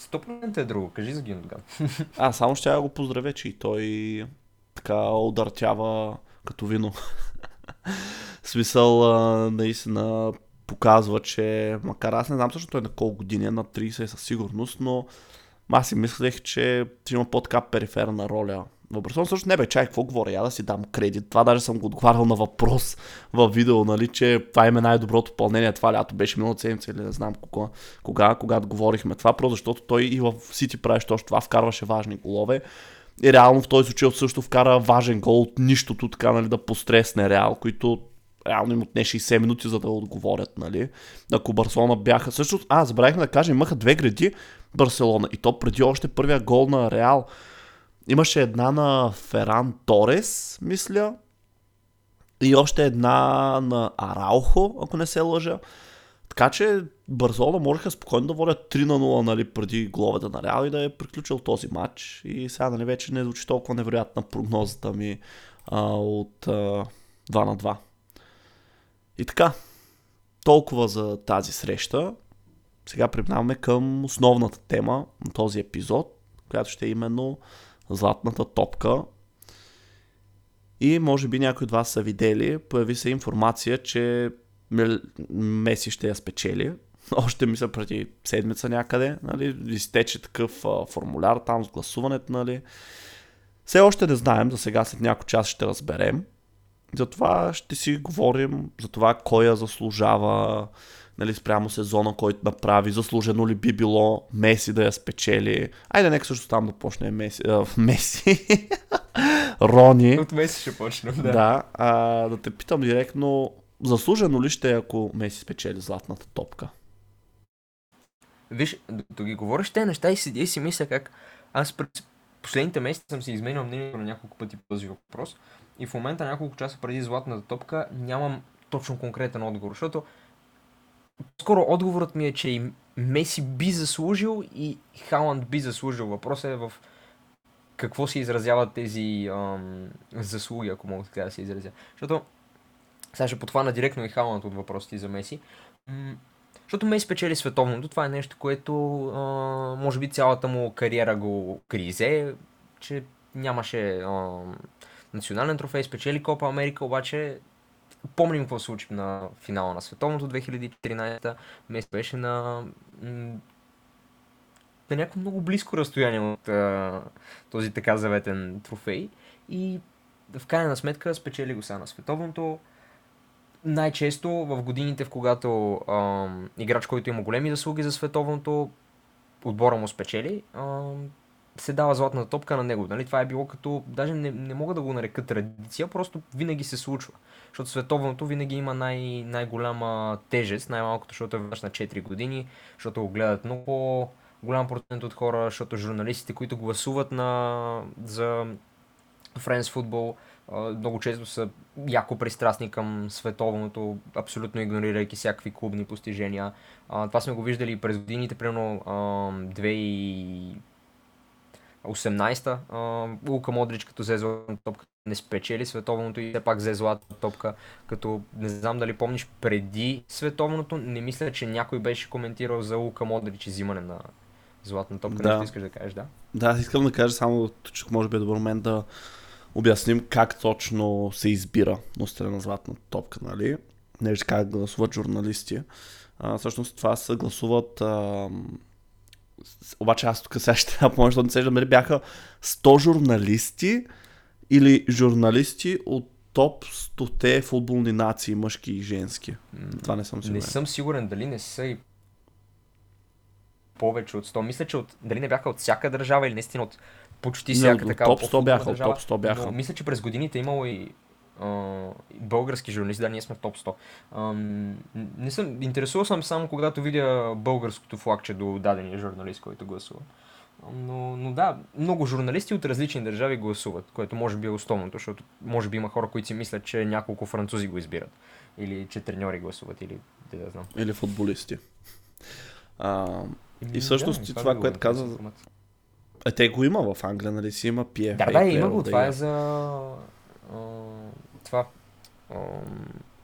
100% е друго. Кажи за Гюндоган. а, само ще я го поздравя, че и той така удъртява като вино. смисъл, наистина показва, че макар аз не знам също той на колко години, е на 30 със сигурност, но аз си мислех, че има по-така периферна роля в също не бе, чай, какво говоря, я да си дам кредит. Това даже съм го отговарял на въпрос в видео, нали, че това им е най-доброто попълнение. Това лято беше миналата седмица или не знам кога, кога, когато говорихме това, просто защото той и в Сити правеше точно това, вкарваше важни голове. И реално в този случай също вкара важен гол от нищото, така нали, да постресне Реал, които реално им отне 60 минути, за да отговорят, нали. Ако Барселона бяха... Също, а, забравихме да кажем, имаха две гради Барселона и то преди още първия гол на Реал. Имаше една на Феран Торес, мисля, и още една на Араухо, ако не се лъжа. Така че Барселона можеха спокойно да водят 3 на 0 нали, преди головете на Реал и да е приключил този матч. И сега нали, вече не звучи толкова невероятна прогнозата ми а, от а, 2 на 2. И така, толкова за тази среща. Сега преминаваме към основната тема на този епизод, която ще е именно златната топка. И може би някои от вас са видели, появи се информация, че Меси ще я спечели. Още мисля преди седмица някъде, нали, изтече такъв а, формуляр там с гласуването, нали. Все още не знаем, за сега след някой час ще разберем. Затова ще си говорим за това кой я заслужава, нали, спрямо сезона, който направи, заслужено ли би било Меси да я спечели. Айде, нека също там да почне Меси. А, Меси. Рони. От Меси ще почнем, да. Да, а, да те питам директно, заслужено ли ще е, ако Меси спечели златната топка? Виж, да ги говориш тези неща и седя и си мисля как аз през последните месеци съм си изменял мнението на няколко пъти по този въпрос. И в момента, няколко часа преди златната топка, нямам точно конкретен отговор, защото скоро отговорът ми е, че и Меси би заслужил и Халанд би заслужил. Въпросът е в какво се изразяват тези ам, заслуги, ако мога така да се изразя. Защото сега ще потвана директно и Халанд от въпросите за Меси. Защото Меси спечели световното. Това е нещо, което а, може би цялата му кариера го кризе, че нямаше а, национален трофей, спечели Копа Америка, обаче помним какво случи на финала на световното 2014. Меси беше на, на някакво много близко разстояние от а, този така заветен трофей и в крайна сметка спечели го сега на световното. Най-често в годините, в когато ам, играч, който има големи заслуги за световното, отбора му спечели, ам, се дава златната топка на него. Нали? Това е било като, даже не, не мога да го нарека традиция, просто винаги се случва. Защото световното винаги има най- най-голяма тежест, най-малкото, защото е веднъж на 4 години, защото го гледат много голям процент от хора, защото журналистите, които гласуват на, за Френс футбол, много често са яко пристрастни към световното, абсолютно игнорирайки всякакви клубни постижения. Това сме го виждали през годините, примерно 2018-та. Лука Модрич като взе златна топка не спечели световното и все пак взе златна топка. Като не знам дали помниш преди световното, не мисля, че някой беше коментирал за Лука Модрич и взимане на златна топка. Да. Нещо искаш да кажеш, да? Да, аз искам да кажа само, че може би е добър момент да обясним как точно се избира носителя на златната топка, нали? Не виж как гласуват журналисти. А, всъщност това се гласуват... А, обаче аз тук сега ще трябва помня, защото не се виждам, дали бяха 100 журналисти или журналисти от топ 100 футболни нации, мъжки и женски. Това не съм сигурен. Не съм сигурен дали не са и повече от 100. Мисля, че от, дали не бяха от всяка държава или наистина от почти Не, всяка от така топ 100 по-футболна бяха, държава. топ 100 бяха. Но мисля, че през годините имало и български журналисти, да, ние сме в топ 100. Ам, не съм, интересувал съм само когато видя българското флагче до дадения журналист, който гласува. Но, но да, много журналисти от различни държави гласуват, което може би е основното, защото може би има хора, които си мислят, че няколко французи го избират. Или че треньори гласуват, или да, да знам. Или футболисти. А, И всъщност да, и това което каза- е, те го има в Англия, нали си има PFA. Да, да, има го. Това е за... това...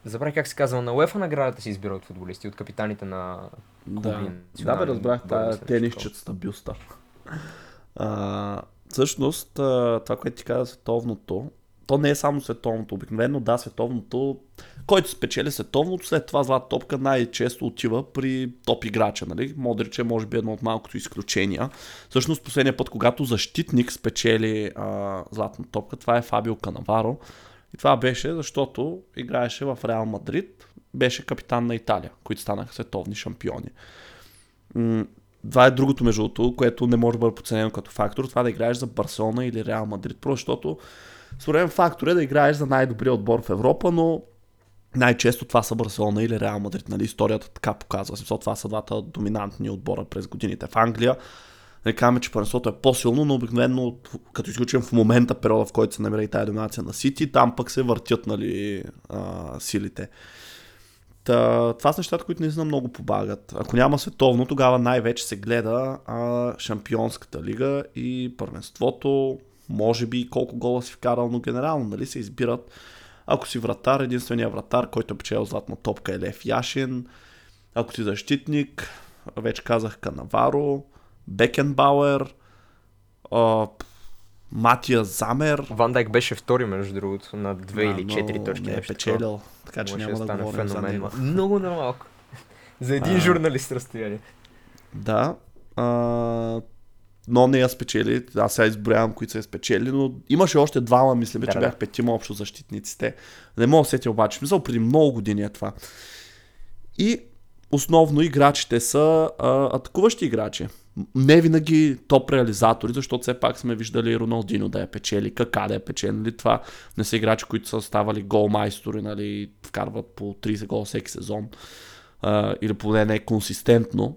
Забравих как се казва. На UEFA наградата се избира от футболисти, от капитаните на Да, клубни да бе, разбрах, е че тенисчетата бюста. А, всъщност, това, което ти каза световното, то не е само световното. Обикновено, да, световното, който спечели световното, след това злат топка най-често отива при топ играча. Нали? Модрич е, може би, едно от малкото изключения. Всъщност, последния път, когато защитник спечели а, златна топка, това е Фабио Канаваро. И това беше защото играеше в Реал Мадрид, беше капитан на Италия, които станаха световни шампиони. Това е другото, между другото, което не може да бъде подценено като фактор. Това да играеш за Барселона или Реал Мадрид. Просто защото според фактор е да играеш за най-добрия отбор в Европа, но най-често това са Барселона или Реал Мадрид. Нали? Историята така показва. Смисъл, това са двата доминантни отбора през годините. В Англия не казваме, че първенството е по-силно, но обикновено, като изключим в момента периода, в който се намира и тази доминация на Сити, там пък се въртят нали, а, силите. Та, това са нещата, които наистина много помагат. Ако няма световно, тогава най-вече се гледа а, Шампионската лига и първенството, може би колко гола си вкарал, но генерално нали, се избират. Ако си вратар, единственият вратар, който е печел златна топка е Лев Яшин. Ако си защитник, вече казах Канаваро, Бекенбауер, а, Матия Замер. Ван Дайк беше втори, между другото, на две Да, или но четири точки. Не е печелил, така че няма да стане говорим за него. Много на малко. За един А. журналист разстояние. Да. А, но не я спечели. Аз сега изброявам, които са спечели, но имаше още двама, мисля, Да, че да. бях петима общо защитниците. Не мога да сетя обаче. Мисля, преди много години е това. И основно играчите са а, атакуващи играчи. Не винаги топ реализатори, защото все пак сме виждали Роналдино да я печели, Кака да я печели. Нали? Това не са играчи, които са ставали голмайстори, нали? вкарват по 30 гола всеки сезон. А, или поне не консистентно.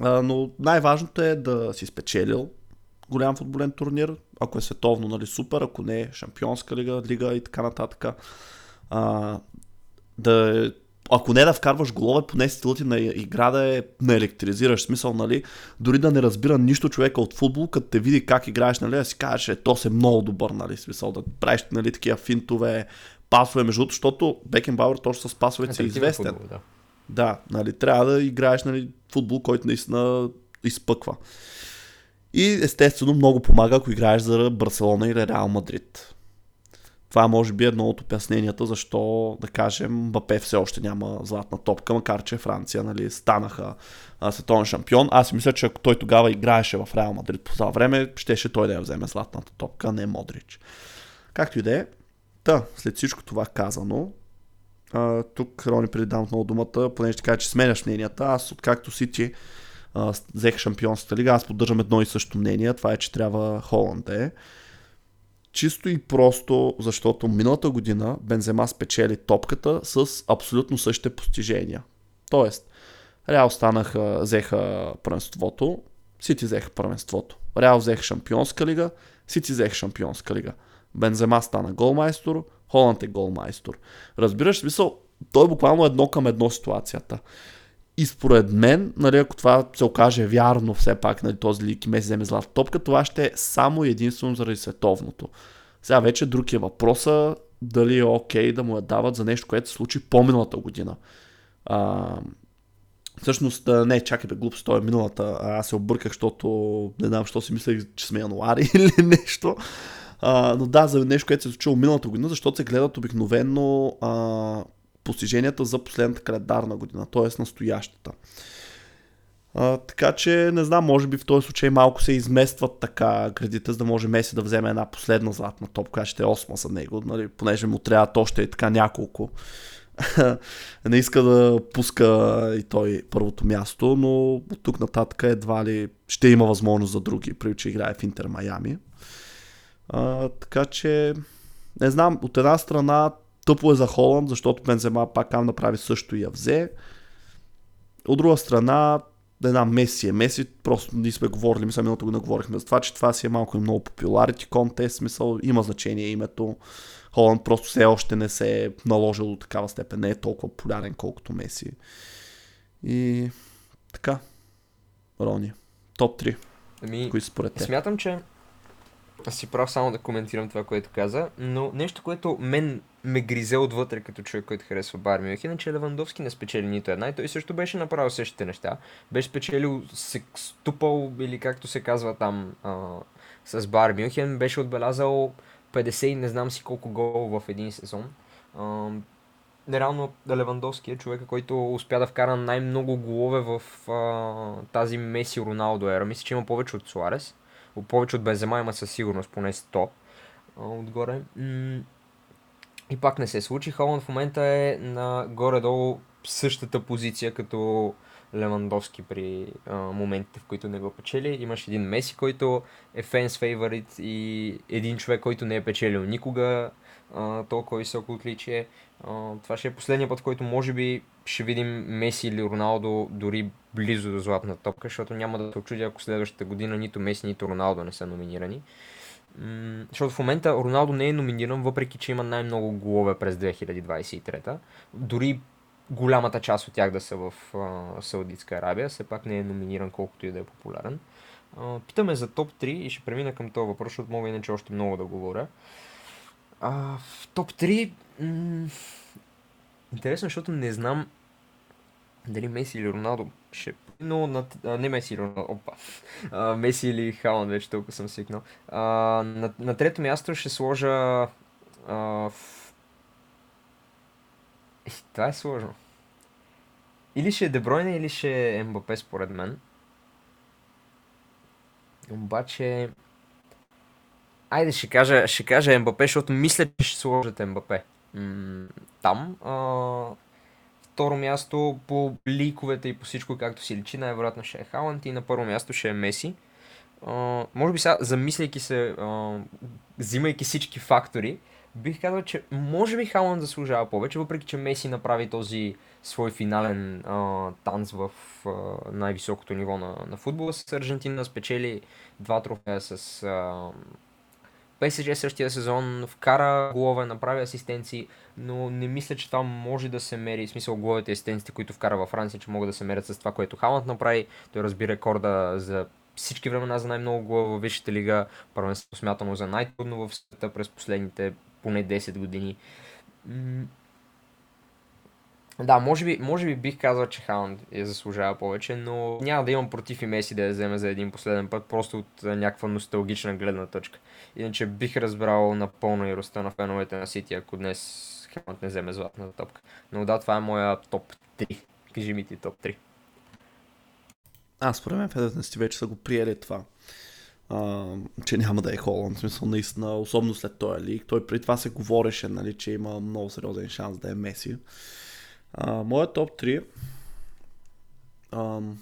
А, но най-важното е да си спечелил голям футболен турнир, ако е световно, нали, супер, ако не е шампионска лига, лига и така нататък. А, да е- ако не да вкарваш голове, поне стилът ти на игра да е на електризираш смисъл, нали? Дори да не разбира нищо човека от футбол, като те види как играеш, нали, да си кажеш, е, то се много добър, нали, смисъл, да правиш, нали, такива финтове, пасове, между другото, защото Бекенбауер точно с пасовете си е известен. футбол, да. Да, нали, трябва да играеш нали, футбол, който наистина изпъква. И естествено много помага, ако играеш за Барселона или Реал Мадрид. Това може би е едно от обясненията, защо, да кажем, Бапе все още няма златна топка, макар че Франция нали, станаха световен шампион. Аз мисля, че ако той тогава играеше в Реал Мадрид по това време, щеше той да я вземе златната топка, не Модрич. Както и да е, та, след всичко това казано, а, тук Рони преди дам отново думата, понеже ще кажа, че сменяш мненията. Аз откакто Сити взех шампионската лига, аз поддържам едно и също мнение. Това е, че трябва Холанд да е. Чисто и просто, защото миналата година Бензема спечели топката с абсолютно същите постижения. Тоест, Реал станаха, взеха първенството, Сити взеха първенството. Реал взеха шампионска лига, Сити взеха шампионска лига. Бензема стана голмайстор, Холанд е голмайстор. Разбираш, смисъл, той е буквално едно към едно ситуацията. И според мен, нали, ако това се окаже вярно все пак, нали, този Лики Меси вземе злата топка, това ще е само единствено заради световното. Сега вече друг е въпроса дали е окей да му я дават за нещо, което се случи по-миналата година. А, всъщност, не, чакай бе, глупост, той е миналата. Аз се обърках, защото не знам, що си мислех, че сме януари или нещо. А, но да, за нещо, което се е случило миналата година, защото се гледат обикновено а, постиженията за последната календарна година, т.е. настоящата. А, така че, не знам, може би в този случай малко се изместват така градите, за да може Меси да вземе една последна златна топ, която ще е осма за него, нали, понеже му трябват още и така няколко. не иска да пуска и той първото място, но от тук нататък едва ли ще има възможност за други, при че играе в Интер Майами. А, така че, не знам, от една страна тъпо е за Холанд, защото Бензема пак там направи също и я взе. От друга страна, знам, Меси е. Меси, просто ние сме говорили, мисля, миналото го наговорихме за това, че това си е малко и много популярити контест, смисъл, има значение името. Холанд просто все още не се е наложил до такава степен, не е толкова популярен, колкото Меси. И така, Рони, топ 3. Ами, Кои според те? Смятам, че си прав само да коментирам това, което каза, но нещо, което мен ме гризе отвътре като човек, който харесва Бар Мюнхен, че Левандовски не спечели нито една и той също беше направил същите неща. Беше спечелил ступал или както се казва там а, с Бар Мюнхен, беше отбелязал 50 не знам си колко гол в един сезон. А, нереално Левандовски е човека, който успя да вкара най-много голове в а, тази Меси Роналдо ера. Мисля, че има повече от Суарес повече от Бензема има със сигурност поне 100 а, отгоре. И пак не се случи. Холанд в момента е на горе-долу същата позиция като Левандовски при а, моментите, в които не го печели. Имаш един Меси, който е фенс фейворит и един човек, който не е печелил никога а, толкова високо отличие. А, това ще е последния път, който може би ще видим Меси или Роналдо дори близо до златна топка, защото няма да се очудя, ако следващата година нито Меси, нито Роналдо не са номинирани. М- защото в момента Роналдо не е номиниран, въпреки че има най-много голове през 2023. Дори голямата част от тях да са в а, Саудитска Арабия, все пак не е номиниран колкото и да е популярен. А, питаме за топ 3 и ще премина към този въпрос, защото мога иначе още много да говоря. А, в топ 3 м- интересно, защото не знам дали Меси или Роналдо ще... Но на... а, не Меси или Роналдо, опа. А, Меси или Халанд, вече толкова съм свикнал. А, на, на трето място ще сложа... А, в... Е, това е сложно. Или ще е Дебройне, или ще е Мбапе, според мен. Обаче... Айде ще кажа, ще кажа Мбапе, защото мисля, че ще сложат Мбапе. М- там. А, второ място по ликовете и по всичко, както си личи, най-вероятно ще е Халанд и на първо място ще е Меси. А, може би сега, замисляйки се, а, взимайки всички фактори, бих казал, че може би Халанд заслужава повече, въпреки че Меси направи този свой финален а, танц в а, най-високото ниво на, на футбола с Аржентина, спечели два трофея с а, ПСЖ същия сезон вкара голове, направи асистенции, но не мисля, че това може да се мери, в смисъл головете и които вкара във Франция, че могат да се мерят с това, което Халанд направи. Той разби рекорда за всички времена за най-много гола във Висшата лига, първенство смятано за най-трудно в света през последните поне 10 години. Да, може би, може би бих казал, че Хаунд я заслужава повече, но няма да имам против и Меси да я вземе за един последен път, просто от някаква носталгична гледна точка. Иначе бих разбрал напълно и роста на феновете на Сити, ако днес Хаунд не вземе златната топка. Но да, това е моя топ 3. Кажи ми ти топ 3. Аз според мен федерацията вече са го приели това. А, че няма да е Холанд. Смисъл, наистина, особено след този лиг. Той преди това се говореше, нали, че има много сериозен шанс да е Меси. А, моя топ 3 ам,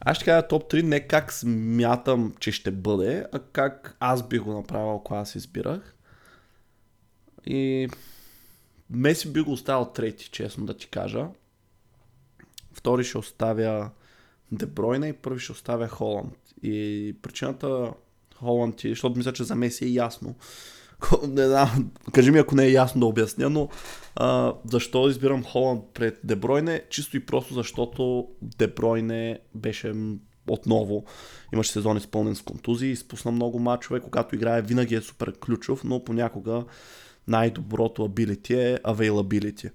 аз ще кажа топ 3 не как смятам, че ще бъде, а как аз бих го направил, ако аз избирах. И Меси би го оставил трети, честно да ти кажа. Втори ще оставя Дебройна и първи ще оставя Холанд. И причината Холанд е, защото мисля, че за Меси е ясно. Не знам, кажи ми ако не е ясно да обясня, но а, защо избирам Холанд пред Дебройне? Чисто и просто защото Дебройне беше отново, имаше сезон изпълнен с контузии, изпусна много мачове, когато играе винаги е супер ключов, но понякога най-доброто ability е availability.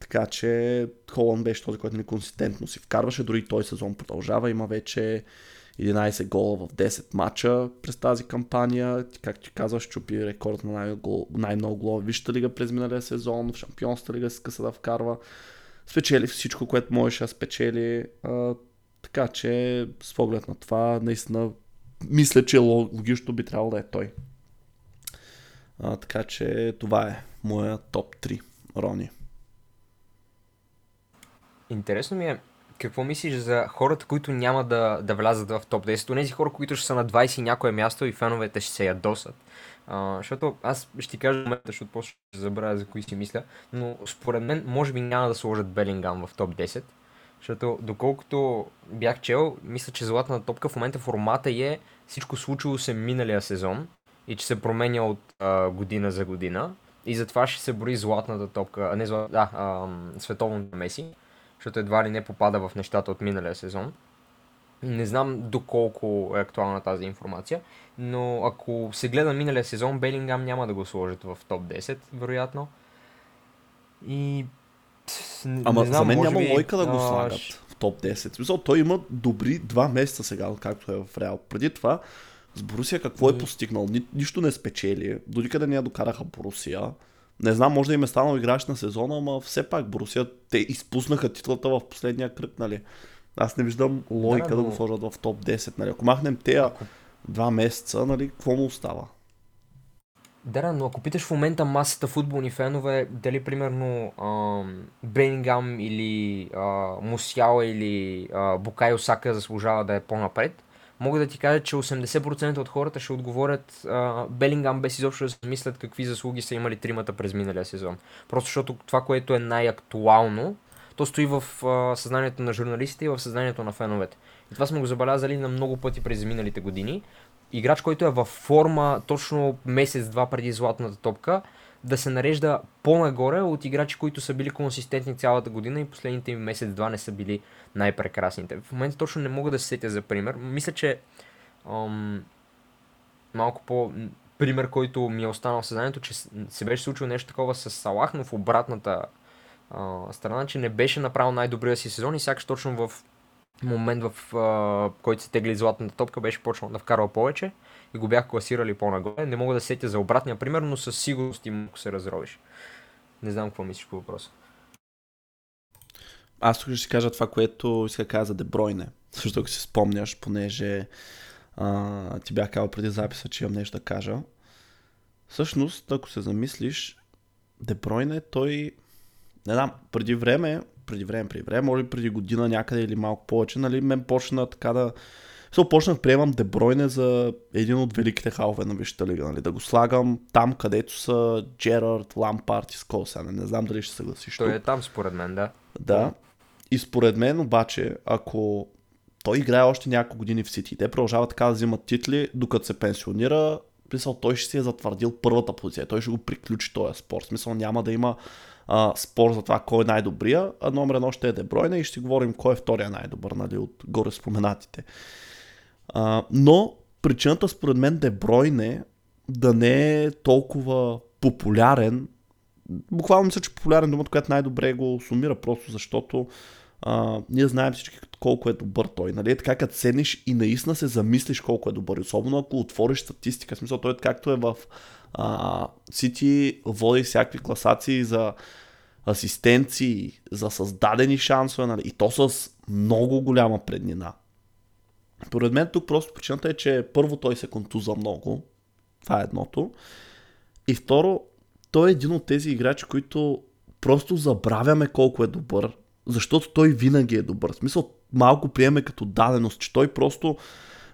Така че Холанд беше този, който неконсистентно си вкарваше, дори той сезон продължава, има вече 11 гола в 10 мача през тази кампания. Как ти казваш, чупи рекорд на най- най-много голове лига през миналия сезон, в Шампионската лига се къса да вкарва. Спечели всичко, което можеше да спечели. А, така че, с поглед на това, наистина, мисля, че логично би трябвало да е той. А, така че, това е моя топ 3. Рони. Интересно ми е какво мислиш за хората, които няма да, да влязат в топ 10? Тези хора, които ще са на 20 и някое място и феновете ще се ядосат. А, защото аз ще ти кажа момента, защото после ще забравя за кои си мисля, но според мен може би няма да сложат Белингам в топ 10. Защото доколкото бях чел, мисля, че златната топка в момента формата е всичко случило се миналия сезон и че се променя от а, година за година. И затова ще се брои златната топка, а не злат, да, а, световната Меси защото едва ли не попада в нещата от миналия сезон. Не знам доколко е актуална тази информация, но ако се гледа миналия сезон, Белингам няма да го сложат в топ 10, вероятно. И... Ама не знам, за мен няма би, лойка да го слагат а... в топ 10. Смисъл, той има добри два месеца сега, както е в Реал. Преди това, с Борусия какво е постигнал? Ни, нищо не спечели. До никъде не я докараха Борусия. Не знам, може да им е станал играч на сезона, ама все пак Борусия, те изпуснаха титлата в последния кръг, нали? Аз не виждам логика да, да, но... да го сложат в топ 10, нали? Ако махнем тези два месеца, нали, какво му остава? Да, но ако питаш в момента масата футболни фенове, дали примерно Бенингам или а, Мусяла или а, Букай Осака заслужава да е по-напред, мога да ти кажа, че 80% от хората ще отговорят Белингам без изобщо да се мислят какви заслуги са имали тримата през миналия сезон. Просто защото това, което е най-актуално, то стои в а, съзнанието на журналистите и в съзнанието на феновете. И това сме го забелязали на много пъти през миналите години. Играч, който е във форма точно месец-два преди златната топка, да се нарежда по-нагоре от играчи, които са били консистентни цялата година и последните им месец-два не са били най-прекрасните. В момента точно не мога да се сетя за пример. Мисля, че ам, малко по пример, който ми е останал в съзнанието, че се беше случило нещо такова с Салах, но в обратната а, страна, че не беше направил най-добрия си сезон и сякаш точно в момент, в а, който се тегли златната топка, беше почнал да вкарва повече и го бях класирали по-нагоре. Не мога да сетя за обратния пример, но със сигурност им ако се разровиш. Не знам какво мислиш по въпроса. Аз тук ще кажа това, което иска да кажа за Дебройне. Също ако си спомняш, понеже а, ти бях казал преди записа, че имам нещо да кажа. Всъщност, ако се замислиш, Дебройне, той, не знам, преди време, преди време, преди време, може би преди година някъде или малко повече, нали, мен почна така да So, почнах приемам Дебройне за един от великите халове на Висшата лига. Нали? Да го слагам там, където са Джерард, Лампарт и Сколсен. Не знам дали ще съгласиш. Той е там според мен, да. Да. И според мен обаче, ако той играе още няколко години в Сити, те продължават така да взимат титли, докато се пенсионира, смисъл, той ще си е затвърдил първата позиция. Той ще го приключи този спор. Смисъл няма да има а, спор за това кой е най-добрия, а номер едно ще е Дебройне и ще говорим кой е втория най-добър, нали, от горе споменатите. А, но причината според мен Дебройне да не е толкова популярен буквално мисля, че популярен думата, която най-добре го сумира, просто защото а, ние знаем всички колко е добър той. Нали? Е така като седнеш и наистина се замислиш колко е добър. Особено ако отвориш статистика. Смисъл, той е както е в Сити, води всякакви класации за асистенции, за създадени шансове, нали? и то с много голяма преднина. Поред мен тук просто причината е, че първо той се контуза много. Това е едното. И второ, той е един от тези играчи, които просто забравяме колко е добър, защото той винаги е добър. В смисъл, малко приеме като даденост, че той просто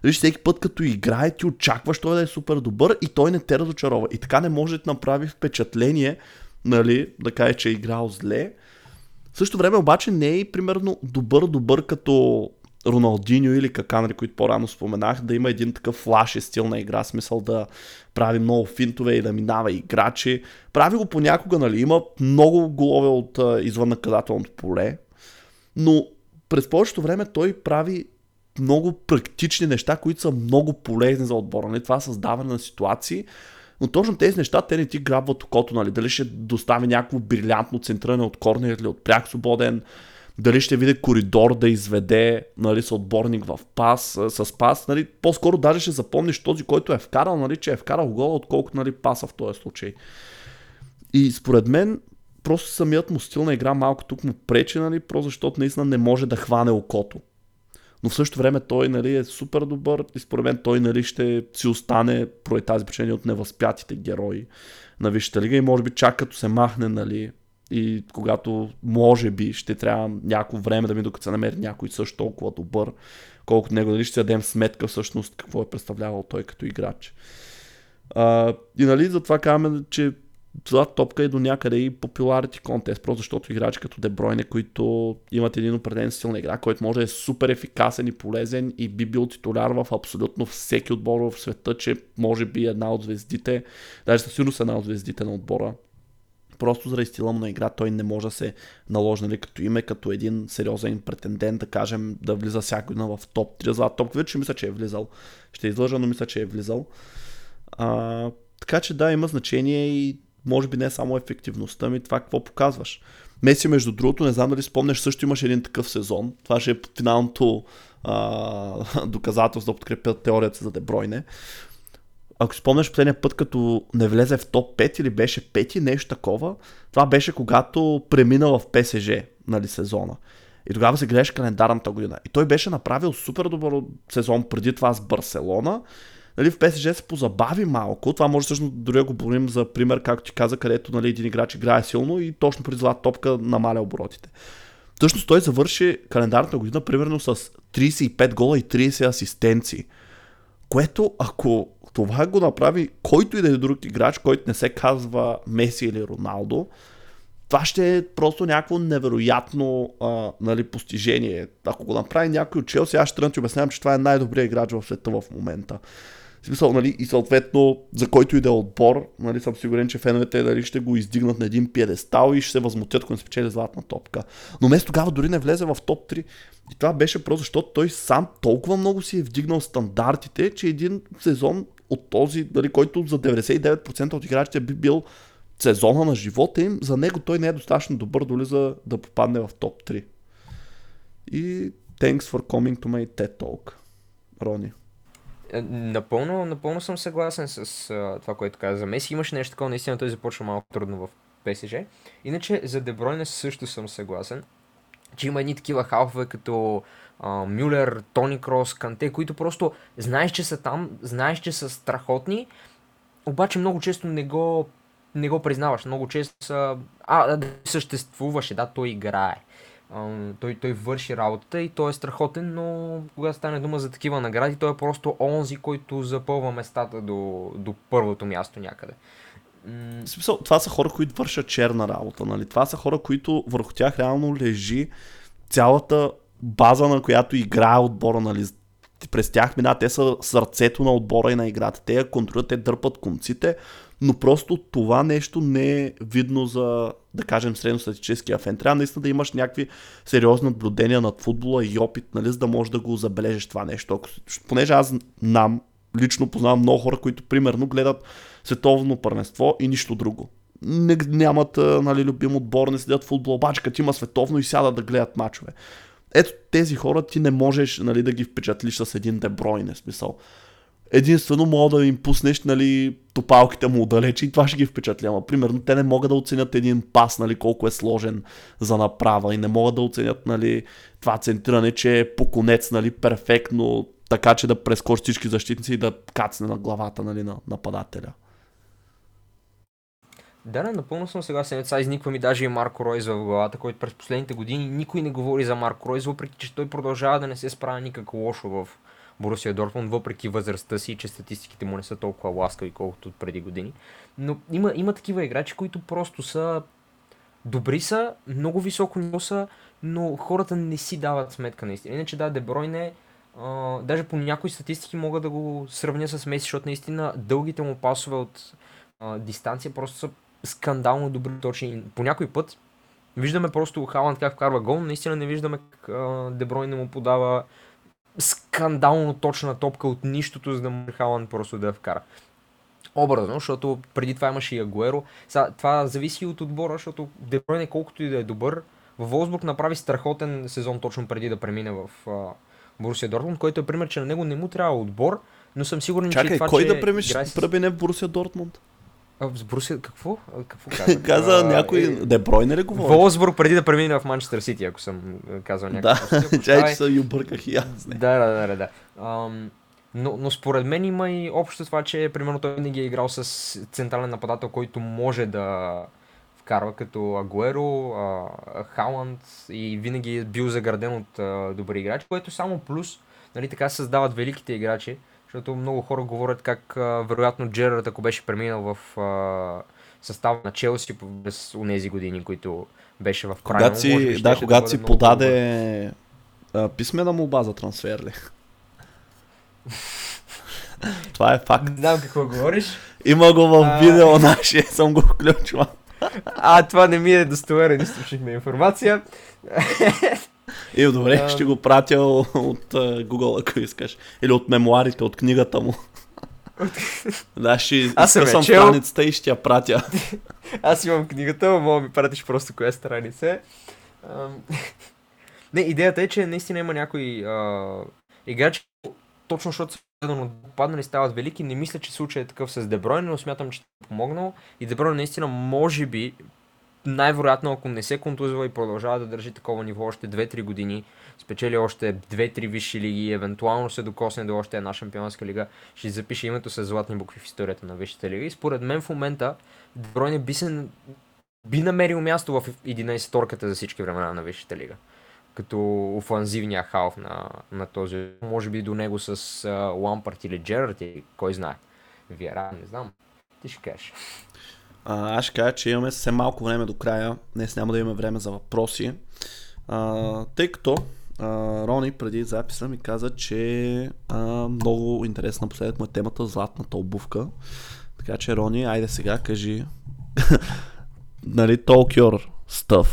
Виж, всеки път като играе, ти очакваш той да е супер добър и той не те разочарова. И така не може да направи впечатление, нали, да каже, че е играл зле. В същото време обаче не е и примерно добър-добър като Роналдиньо или Каканри, които по-рано споменах, да има един такъв флаш стил на игра, смисъл да прави много финтове и да минава играчи. Прави го понякога, нали, има много голове от а, извън наказателното поле, но през повечето време той прави много практични неща, които са много полезни за отбора. Нали? Това създаване на ситуации, но точно тези неща, те не ти грабват окото, нали? Дали ще достави някакво брилянтно центриране от корнер или от пряк свободен, дали ще види коридор да изведе нали, с отборник в пас, с пас. Нали? По-скоро даже ще запомниш този, който е вкарал, нали, че е вкарал гола, отколкото нали, паса в този случай. И според мен, просто самият му стил на игра малко тук му пречи, нали, просто защото наистина не може да хване окото. Но в същото време той нали, е супер добър и според мен той нали, ще си остане поради тази причина от невъзпятите герои на Висшата лига и може би чак като се махне нали, и когато може би ще трябва някакво време да ми докато се намери някой също толкова добър, колкото него, дали ще си дадем сметка всъщност какво е представлявал той като играч. А, и нали затова казваме, че това топка е до някъде и popularity contest, просто защото играчи като Дебройне, които имат един определен стил на игра, който може да е супер ефикасен и полезен и би бил титуляр в абсолютно всеки отбор в света, че може би една от звездите, даже със сигурност една от звездите на отбора. Просто заради стила му на игра той не може да се наложи нали, като име, като един сериозен претендент, да кажем, да влиза всяко в топ 3 за топ. Вече мисля, че е влизал. Ще излъжа, но мисля, че е влизал. А, така че да, има значение и може би не само ефективността ми, това какво показваш. Меси, между другото, не знам дали спомняш, също имаше един такъв сезон. Това ще е финалното а, доказателство да подкрепят теорията за Дебройне. Ако спомняш последния път, като не влезе в топ 5 или беше 5 нещо такова, това беше когато премина в ПСЖ, нали, сезона. И тогава се гледаше календарната година. И той беше направил супер добър сезон преди това с Барселона нали, в PSG се позабави малко. Това може всъщност дори да го борим за пример, както ти каза, където нали, един играч играе силно и точно при злата топка намаля оборотите. Всъщност той завърши календарната година примерно с 35 гола и 30 асистенции. Което ако това го направи който и да е друг играч, който не се казва Меси или Роналдо, това ще е просто някакво невероятно а, нали, постижение. Ако го направи някой от Челси, аз ще тръгна ти обяснявам, че това е най-добрият играч в света в момента. Смисъл, нали, и съответно, за който и да е отбор, нали, съм сигурен, че феновете дали ще го издигнат на един пиедестал и ще се възмутят, ако не спечели златна топка. Но вместо тогава дори не влезе в топ 3. И това беше просто, защото той сам толкова много си е вдигнал стандартите, че един сезон от този, нали, който за 99% от играчите би бил сезона на живота им, за него той не е достатъчно добър доли за да попадне в топ 3. И thanks for coming to my TED Talk, Рони. Е, напълно, напълно съм съгласен с а, това, което каза за Меси. Имаше нещо такова, наистина той започва малко трудно в ПСЖ. Иначе за Дебройне също съм съгласен, че има едни такива халфове като Мюлер, Тони Крос, Канте, които просто знаеш, че са там, знаеш, че са страхотни, обаче много често не го, не го признаваш. Много често са... А, да, съществуваше, да, той играе той, той върши работата и той е страхотен, но когато стане дума за такива награди, той е просто онзи, който запълва местата до, до първото място някъде. Смисъл, това са хора, които вършат черна работа, нали? Това са хора, които върху тях реално лежи цялата база, на която играе отбора, нали? През тях мина, те са сърцето на отбора и на играта. Те я контролират, те дърпат конците, но просто това нещо не е видно за, да кажем, средностатическия фен. Трябва наистина да имаш някакви сериозни наблюдения над футбола и опит, нали, за да можеш да го забележиш това нещо. Понеже аз знам, лично познавам много хора, които примерно гледат световно първенство и нищо друго. не, нямат нали, любим отбор, не следят футбол, обаче като има световно и сядат да гледат мачове. Ето тези хора ти не можеш нали, да ги впечатлиш с един дебройне, смисъл. Единствено мога да им пуснеш нали, топалките му отдалече и това ще ги впечатли. Ама, примерно, те не могат да оценят един пас, нали, колко е сложен за направа и не могат да оценят нали, това центриране, че е по конец нали, перфектно, така че да прескочи всички защитници и да кацне на главата нали, на нападателя. Да, да, напълно съм съгласен. Сега изниква ми даже и Марко Ройс в главата, който през последните години никой не говори за Марко Ройс, въпреки че той продължава да не се справя никак лошо в Борусия Дортмунд, въпреки възрастта си че статистиките му не са толкова ласкави, колкото от преди години. Но има, има такива играчи, които просто са добри са, много високо ниво са, но хората не си дават сметка наистина. Иначе да, Дебройне, а, даже по някои статистики мога да го сравня с Меси, защото наистина дългите му пасове от а, дистанция просто са скандално добри точни. По някой път виждаме просто Халанд как вкарва гол, наистина не виждаме как а, Дебройне му подава скандално точна топка от нищото, за да може Халанд просто да я вкара. Образно, защото преди това имаше и Агуеро. Сега, това зависи от отбора, защото Дебройне колкото и да е добър, в Волсбург направи страхотен сезон точно преди да премине в Борусия Дортмунд, който е пример, че на него не му трябва отбор, но съм сигурен, Чакай, че това, кой че да премиш, играе премине в Борусия Дортмунд? Борусия, какво? Какво казах? Каза някой, е, Дебройне ли говори? Волсбург преди да премине в Манчестър Сити, ако съм казал Да, някакво. чай, че се обърках и аз. Не. Да, да, да, да. да. Ам, но, но според мен има и общо това, че примерно той винаги е играл с централен нападател, който може да вкарва като Агуеро, Халанд и винаги е бил заграден от а, добри играчи, което е само плюс. Нали, така създават великите играчи, защото много хора говорят как а, вероятно Джерард, ако беше преминал в а, състава на Челси през тези години, които беше в Когато може би си, щеше да, когато бъде си подаде а, писмена молба за трансфер ли? Това е факт. Не знам какво говориш. Има го в А. видео нашия, съм го включвал. А, това не ми е достоверен източник на информация. И добре, Ам. ще го пратя от а, Google, ако искаш. Или от мемуарите, от книгата му. да, ще Аз съм чел. страницата и ще я пратя. Аз имам книгата, но мога да ми пратиш просто коя страница е. Не, идеята е, че наистина има някои а, играчи, точно защото са паднали стават велики. Не мисля, че случай е такъв с Дебройн, но смятам, че е помогнал. И Дебройн наистина може би, най-вероятно, ако не се контузва и продължава да държи такова ниво още 2-3 години, спечели още 2-3 висши лиги, евентуално се докосне до още една шампионска лига, ще запише името с златни букви в историята на висшите лиги. И според мен в момента Дебройне би се би намерил място в 11-торката за всички времена на Висшата лига. Като офанзивния халф на, на този. Може би до него с Лампарт или Джерард кой знае. Виера, не знам. Ти ще кажеш. А, аз ще кажа, че имаме съвсем малко време до края. Днес няма да имаме време за въпроси. А, тъй като а, Рони преди записа ми каза, че а, много интересна последък му е темата Златната обувка. Така че, Рони, айде сега кажи нали, talk your stuff.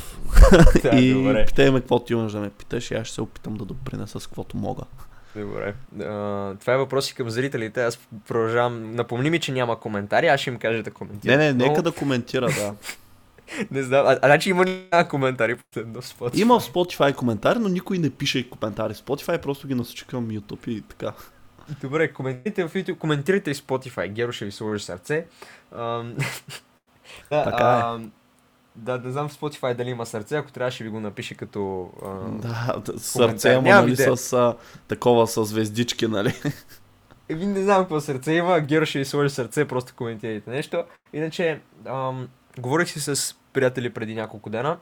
Да, и добре. питай ме каквото имаш да ме питаш и аз ще се опитам да допринеса с каквото мога. Добре. А, това е въпроси към зрителите. Аз продължавам. Напомни ми, че няма коментари. Аз ще им кажа да Не, коментират. не, но... нека да коментира, да. Не знам. А, а значи има ли коментари последно в Spotify? Има в Spotify коментари, но никой не пише коментари в Spotify, просто ги насочи към YouTube и така. Добре, коментирайте в YouTube, коментирайте и Spotify. Геро ще ви сложи сърце. Да, Така е. Да, не знам в Spotify дали има сърце, ако трябва ще ви го напише като... ам, Да, сърце, Нямам нали идея. с а, такова с звездички, нали? Еми, не знам какво сърце има, Геро ще ви сложи сърце, просто коментирайте нещо. Иначе, ам, говорих си с приятели преди няколко дена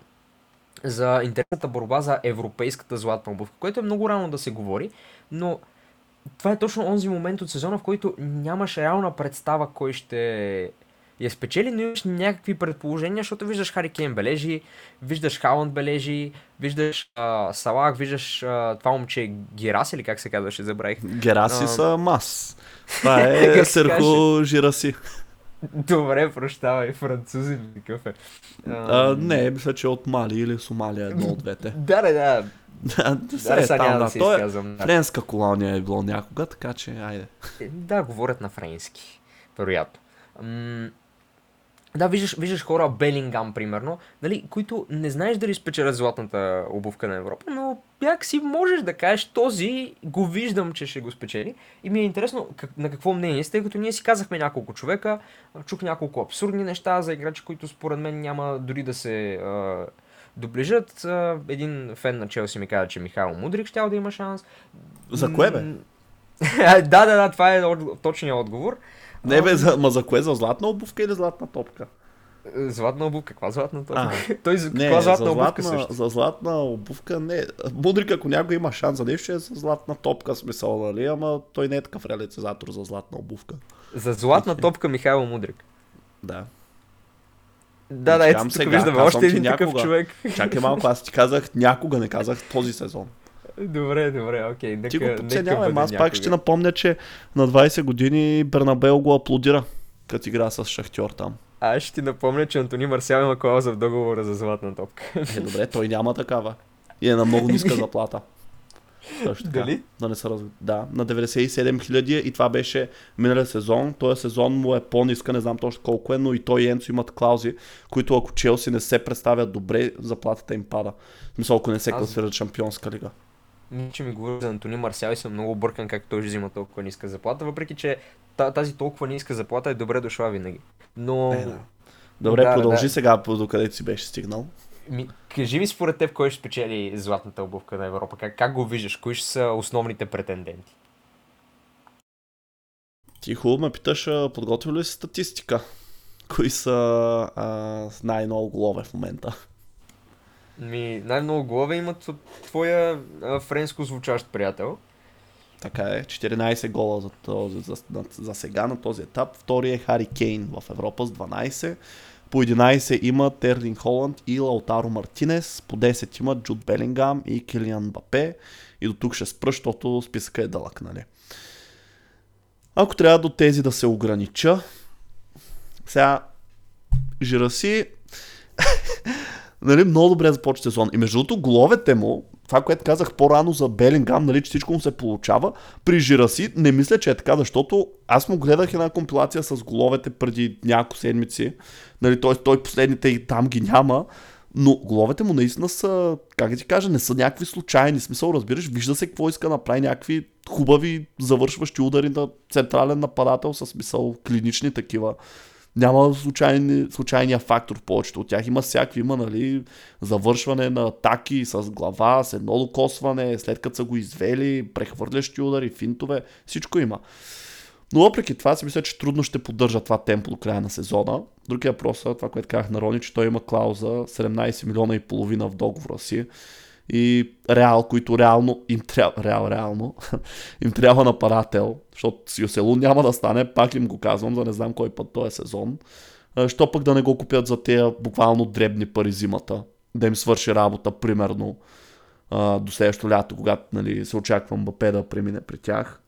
за интересната борба за европейската златна обувка, което е много рано да се говори, но това е точно онзи момент от сезона, в който нямаш реална представа кой ще я спечели, но имаш някакви предположения, защото виждаш Хари Кейн бележи, виждаш Халанд бележи, виждаш а, Салах, виждаш а, това момче Герас или как се казваше, забравих. Гераси А. са мас. Това е Серхо Жираси. Добре, прощавай, французин ли какъв е? А, не, мисля, че е от Мали или Сомалия, едно от двете. Да, да, да. Да, да, е там, да. да Той е френска колония е било някога, така че, айде. Да, говорят на френски. Вероятно. М- Да, виждаш, виждаш хора, Белингам, примерно, нали, които не знаеш дали спечелят златната обувка на Европа, но як си можеш да кажеш, този го виждам, че ще го спечели. И ми е интересно как, на какво мнение сте, тъй като ние си казахме няколко човека, чух няколко абсурдни неща за играчи, които според мен няма дори да се а, доближат. А, един фен на Челси ми каза, че Михаил Мудрик ще да има шанс. За кое бе? Да, да, да, това е точният отговор. Не бе, за, ма за кое? За златна обувка или златна топка? Златна обувка, каква златна А, топка? Той за Не, каква за златна обувка златна, също? за златна обувка не. Мудрик, ако някой има шанс за нещо, ще е за златна топка, смисъл, нали? Ама той не е такъв реализатор за златна обувка. За златна топка Михайло Мудрик. Да. Да, да, ето тук сега, виждаме още един такъв някога. човек. Чакай малко, аз ти казах някога, не казах този сезон. Добре, добре, окей. Нека, Ти го бъде аз пак ще напомня, че на 20 години Бернабел го аплодира, като игра с Шахтьор там. Аз ще ти напомня, че Антони Марсиал има клауза в договора за златна топка. Е, добре, той няма такава. И е на много ниска заплата. Също така. Дали? Да, не са раз... да, на 97 хиляди и това беше миналия сезон. Този сезон му е по-ниска, не знам точно колко е, но и той и Енцо имат клаузи, които ако Челси не се представят добре, заплатата им пада. В смисъл, ако не се Аз- класират шампионска лига. Мисля, че ми говори за Антони Марсиал и съм много объркан как той ще взима толкова ниска заплата, въпреки че та- тази толкова ниска заплата е добре дошла винаги. Но, Е, да. Добре, Да, продължи да. сега, по- докъде си беше стигнал. ми, кажи ми според теб кой ще спечели златната обувка на Европа? Как, как го виждаш? Кои ще са основните претенденти? Ти хубаво ме питаш, подготвил ли си статистика? Кои са а, с най-много голове в момента? Ми, най-много голове имат от твоя а, френско звучащ приятел. Така е, 14 гола за, този, за, за, за сега на този етап. Втори е Хари Кейн в Европа с 12. По 11 има Терлин Холанд и Лаутаро Мартинес. По 10 има Джуд Белингам и Килиан Бапе. И до тук ще спра, защото списъка е дълъг, нали? Ако трябва до тези да се огранича, сега Жираси нали, много добре започва сезон. И между другото, головете му, това, което казах по-рано за Белингам, нали, че всичко му се получава, при Жираси не мисля, че е така, защото аз му гледах една компилация с головете преди няколко седмици, нали, т.е. той последните и там ги няма, но головете му наистина са, как да ти кажа, не са някакви случайни. Смисъл, разбираш, вижда се какво иска да направи някакви хубави завършващи удари на централен нападател с смисъл клинични такива. Няма случайни, случайния фактор в повечето от тях. Има всякакви, има нали, завършване на атаки с глава, с едно докосване, след като са го извели, прехвърлящи удари, финтове, всичко има. Но въпреки това си мисля, че трудно ще поддържа това темпо до края на сезона. Другия въпрос е това, което казах на Рони, че той има клауза 17 милиона и половина в договора си. И Реал, които реално им трябва, реал, реално, им трябва нападател, защото с Юселу няма да стане, пак им го казвам, да не знам кой път този сезон. А, Що пък да не го купят за тези буквално дребни пари зимата, да им свърши работа, примерно, до следващото лято, когато нали, се очаква Мбапе да премине при тях.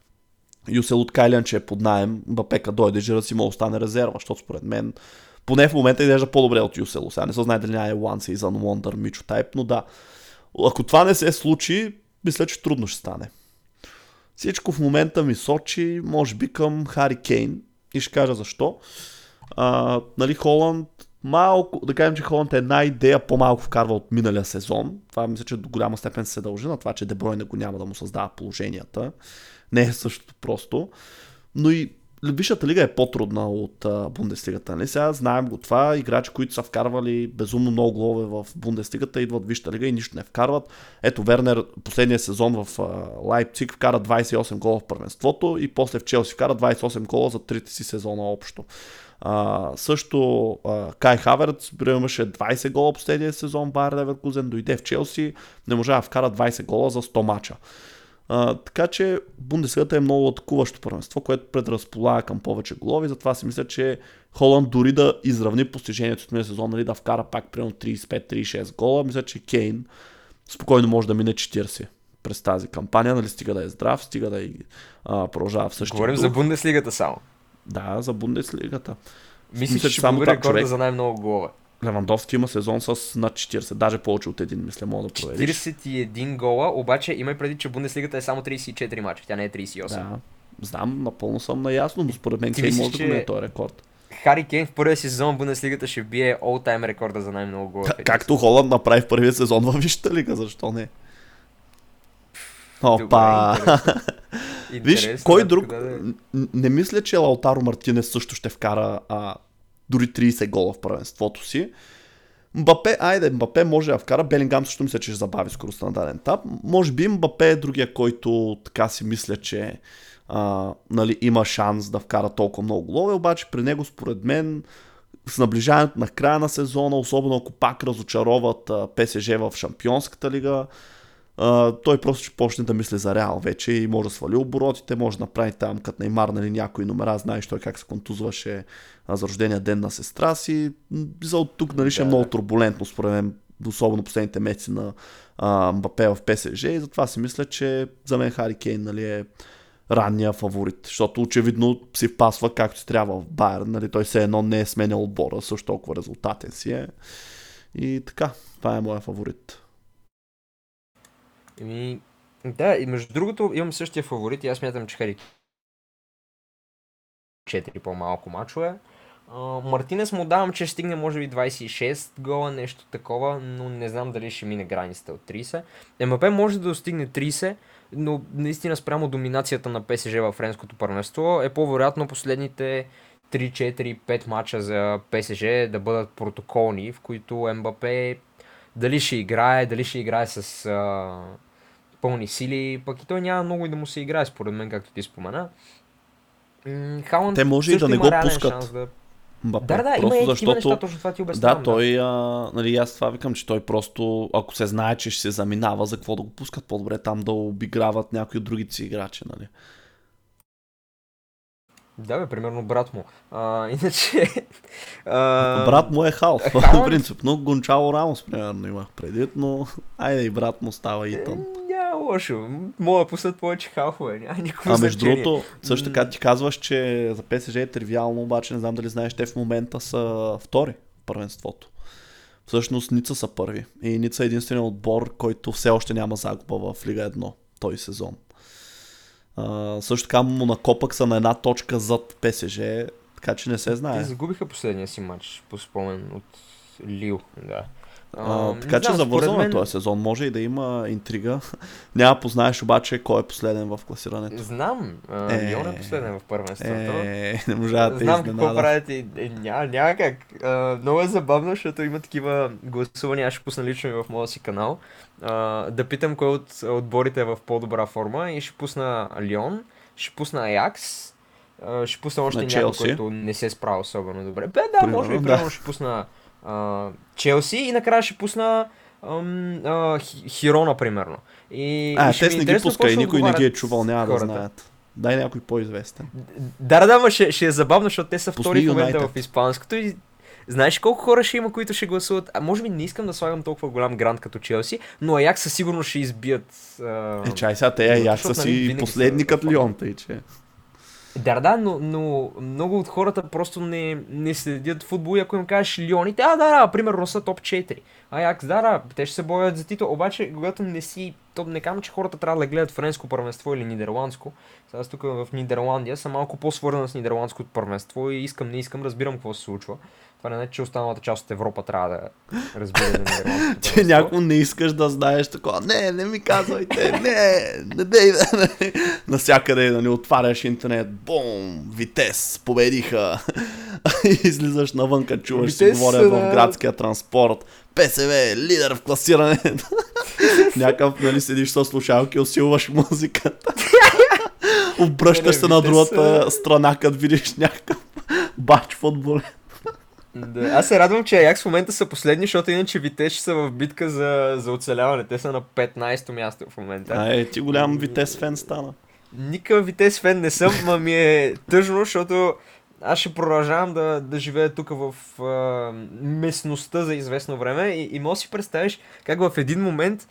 Юсел от Кайлиан, че е под найем, Мбапека дойде, Жира си да остане резерва, защото според мен поне в момента изглежда по-добре от Юсело. Сега не се знае дали няма е One Season Wonder Мичо тайп, но да. Ако това не се случи, мисля, че трудно ще стане. Всичко в момента ми сочи, може би към Хари Кейн. И ще кажа защо. А, нали, Холанд малко, да кажем, че Холанд е една идея по-малко вкарва от миналия сезон. Това мисля, че до голяма степен се дължи на това, че Дебройне го няма да му създава положенията. Не е същото просто. Но и Висшата лига е по-трудна от а, Бундеслигата. Нали? Сега знаем го това. Играчи, които са вкарвали безумно много голове в Бундеслигата, идват в Висшата лига и нищо не вкарват. Ето Вернер последния сезон в а, Лайпциг вкара 28 гола в първенството и после в Челси вкара 28 гола за трите си сезона общо. А, също а, Кай Хаверц имаше 20 гола последния сезон, Байер Леверкузен дойде в Челси, не можа да вкара 20 гола за 100 мача. А, така че Бундеслигата е много атакуващо първенство, което предразполага към повече голови, затова си мисля, че Холанд дори да изравни постижението от миналия сезон, нали, да вкара пак примерно 35-36 гола, мисля, че Кейн спокойно може да мине 40 през тази кампания, нали, стига да е здрав, стига да и а, продължава в същия Говорим дух. за Бундеслигата само. Да, за Бундеслигата. Мисля, Мисля, че че само рекорда човек- за най-много голове. Левандовски има сезон с над 40, даже повече от един, мисля, мога да провериш. 41 гола, обаче имай преди, че Бундеслигата е само 34 мача, тя не е 38. Да, знам, напълно съм наясно, но според мен мислиш, може да го не е този рекорд. Хари Кейн в първия сезон в Бундеслигата ще бие all-time рекорда за най-много. К- както Холанд направи в първия сезон във Висшата лига, защо не? Опа! Виж, кой друг... да, да. Не мисля, че Лаутаро Мартинес също ще вкара а, дори 30 гола в първенството си. Мбапе, айде, Мбапе може да вкара. Белингам също мисля, че ще забави скоростта на даден етап. Може би Мбапе е другия, който така си мисля, че а, нали, има шанс да вкара толкова много голове, обаче при него според мен с наближаването на края на сезона, особено ако пак разочароват ПСЖ в Шампионската лига, а, той просто ще почне да мисли за Реал вече и може да свали оборотите, може да направи там като Неймар нали, някои номера, знаеш той как се контузваше а, за рождения ден на сестра си. За от тук нали, ще е Да. много турбулентно според мен, особено последните месеци на а, Мбапе в ПСЖ и затова си мисля, че за мен Хари Кейн нали, е ранния фаворит, защото очевидно си впасва както си трябва в Байер, нали, той все едно не е сменял отбора, също толкова резултатен си е. И така, това е моя фаворит. Еми, да, и между другото имам същия фаворит и аз смятам, че Хари 4 по-малко мачове. Мартинес му давам, че ще стигне може би 26 гола, нещо такова, но не знам дали ще мине границата от 30. МП може да достигне 30, но наистина спрямо доминацията на ПСЖ във френското първенство е по-вероятно последните 3, 4, 5 мача за ПСЖ да бъдат протоколни, в които МБП дали ще играе, дали ще играе с пълни сили, пък и той няма много и да му се играе, според мен, както ти спомена. Халанд Те може и да не има го пускат. Да... Мбапе. да, да, има просто и такива защото... неща, точно това ти обяснявам. Да, той, а, нали, аз това викам, че той просто, ако се знае, че ще се заминава, за какво да го пускат по-добре там да обиграват някои от другите си играчи, нали? Да, бе, примерно брат му. А, иначе... А, Брат му е халф, Халанд- принципно. Гончало Рамос, примерно, имах предвид, но айде и брат му става и тън. Лошо. Мога да пуснат повече халфове, няма никакво А между другото, също така ти казваш, че за ПСЖ е тривиално, обаче не знам дали знаеш, те в момента са втори в първенството. Всъщност Ница са първи. И Ница е единственият отбор, който все още няма загуба в Лига 1 този сезон. А, също така Монако пък са на една точка зад ПСЖ, така че не се знае. Те загубиха последния си матч, по спомен от Лил, да. А, така че знам, завързваме според мен- този сезон. Може и да има интрига. Няма познаеш обаче кой е последен в класирането. Знам, а, Е, Лион е последен в първенството. Е, не можа да те Знам какво изненада. правите. Е, няма, няма как. А, много е забавно, защото има такива гласувания. Аз ще пусна лично и в моя си канал. А, да питам кой от отборите е в по-добра форма и ще пусна Лион, ще пусна Аякс, ще пусна още някой, който не се справя особено добре. Бе, да, Примерно, може би, да. ще пусна Челси и накрая ще пусна ам, а, Хи- Хирона, примерно. И, А, и те ми не е ги какво ще никой не ги е чувал, няма да хората. знаят. Дай някой по-известен. Да, да, да, ма ще, ще е забавно, защото те са Пусни втори в момента в испанското и знаеш колко хора ще има, които ще гласуват? А може би не искам да слагам толкова голям грант като Челси, но Аяк със сигурност ще избият... А... Е, чай сега, те як са нали, си винаги последни като Лион, тъй че. Да, да, но, но много от хората просто не, не следят футбол и ако им кажеш Лионите, а да, да, примерно са топ 4. Аякс, да, да, те ще се борят за титул, обаче когато не си, то не казвам, че хората трябва да гледат френско първенство или нидерландско. Сега тук в Нидерландия съм малко по-свързан с нидерландското първенство и искам, не искам, разбирам какво се случва. Това не е, че останалата част от Европа трябва да разбира за нидерландското Че някой не искаш да знаеш такова. Не, не ми казвайте, не, не дей да. не. Насякъде да ни отваряш интернет. Бум, Витес, победиха. И излизаш навънка, чуваш си Витес говорят са в на- градския транспорт. ПСВ, лидер в класирането. Някакъв, нали, седиш с слушалки, усилваш музиката. Обръщаш се на другата страна, като видиш някакъв бач футболен. Да, аз се радвам, че Аякс в момента са последни, защото иначе Витеш са в битка за, за оцеляване. Те са на 15-то място в момента. А, е, ти голям Витес фен стана. Никакъв Витес фен не съм, ма ми е тъжно, защото аз ще продължавам да, да живея тук в а, местността за известно време и, и може да си представиш как в един момент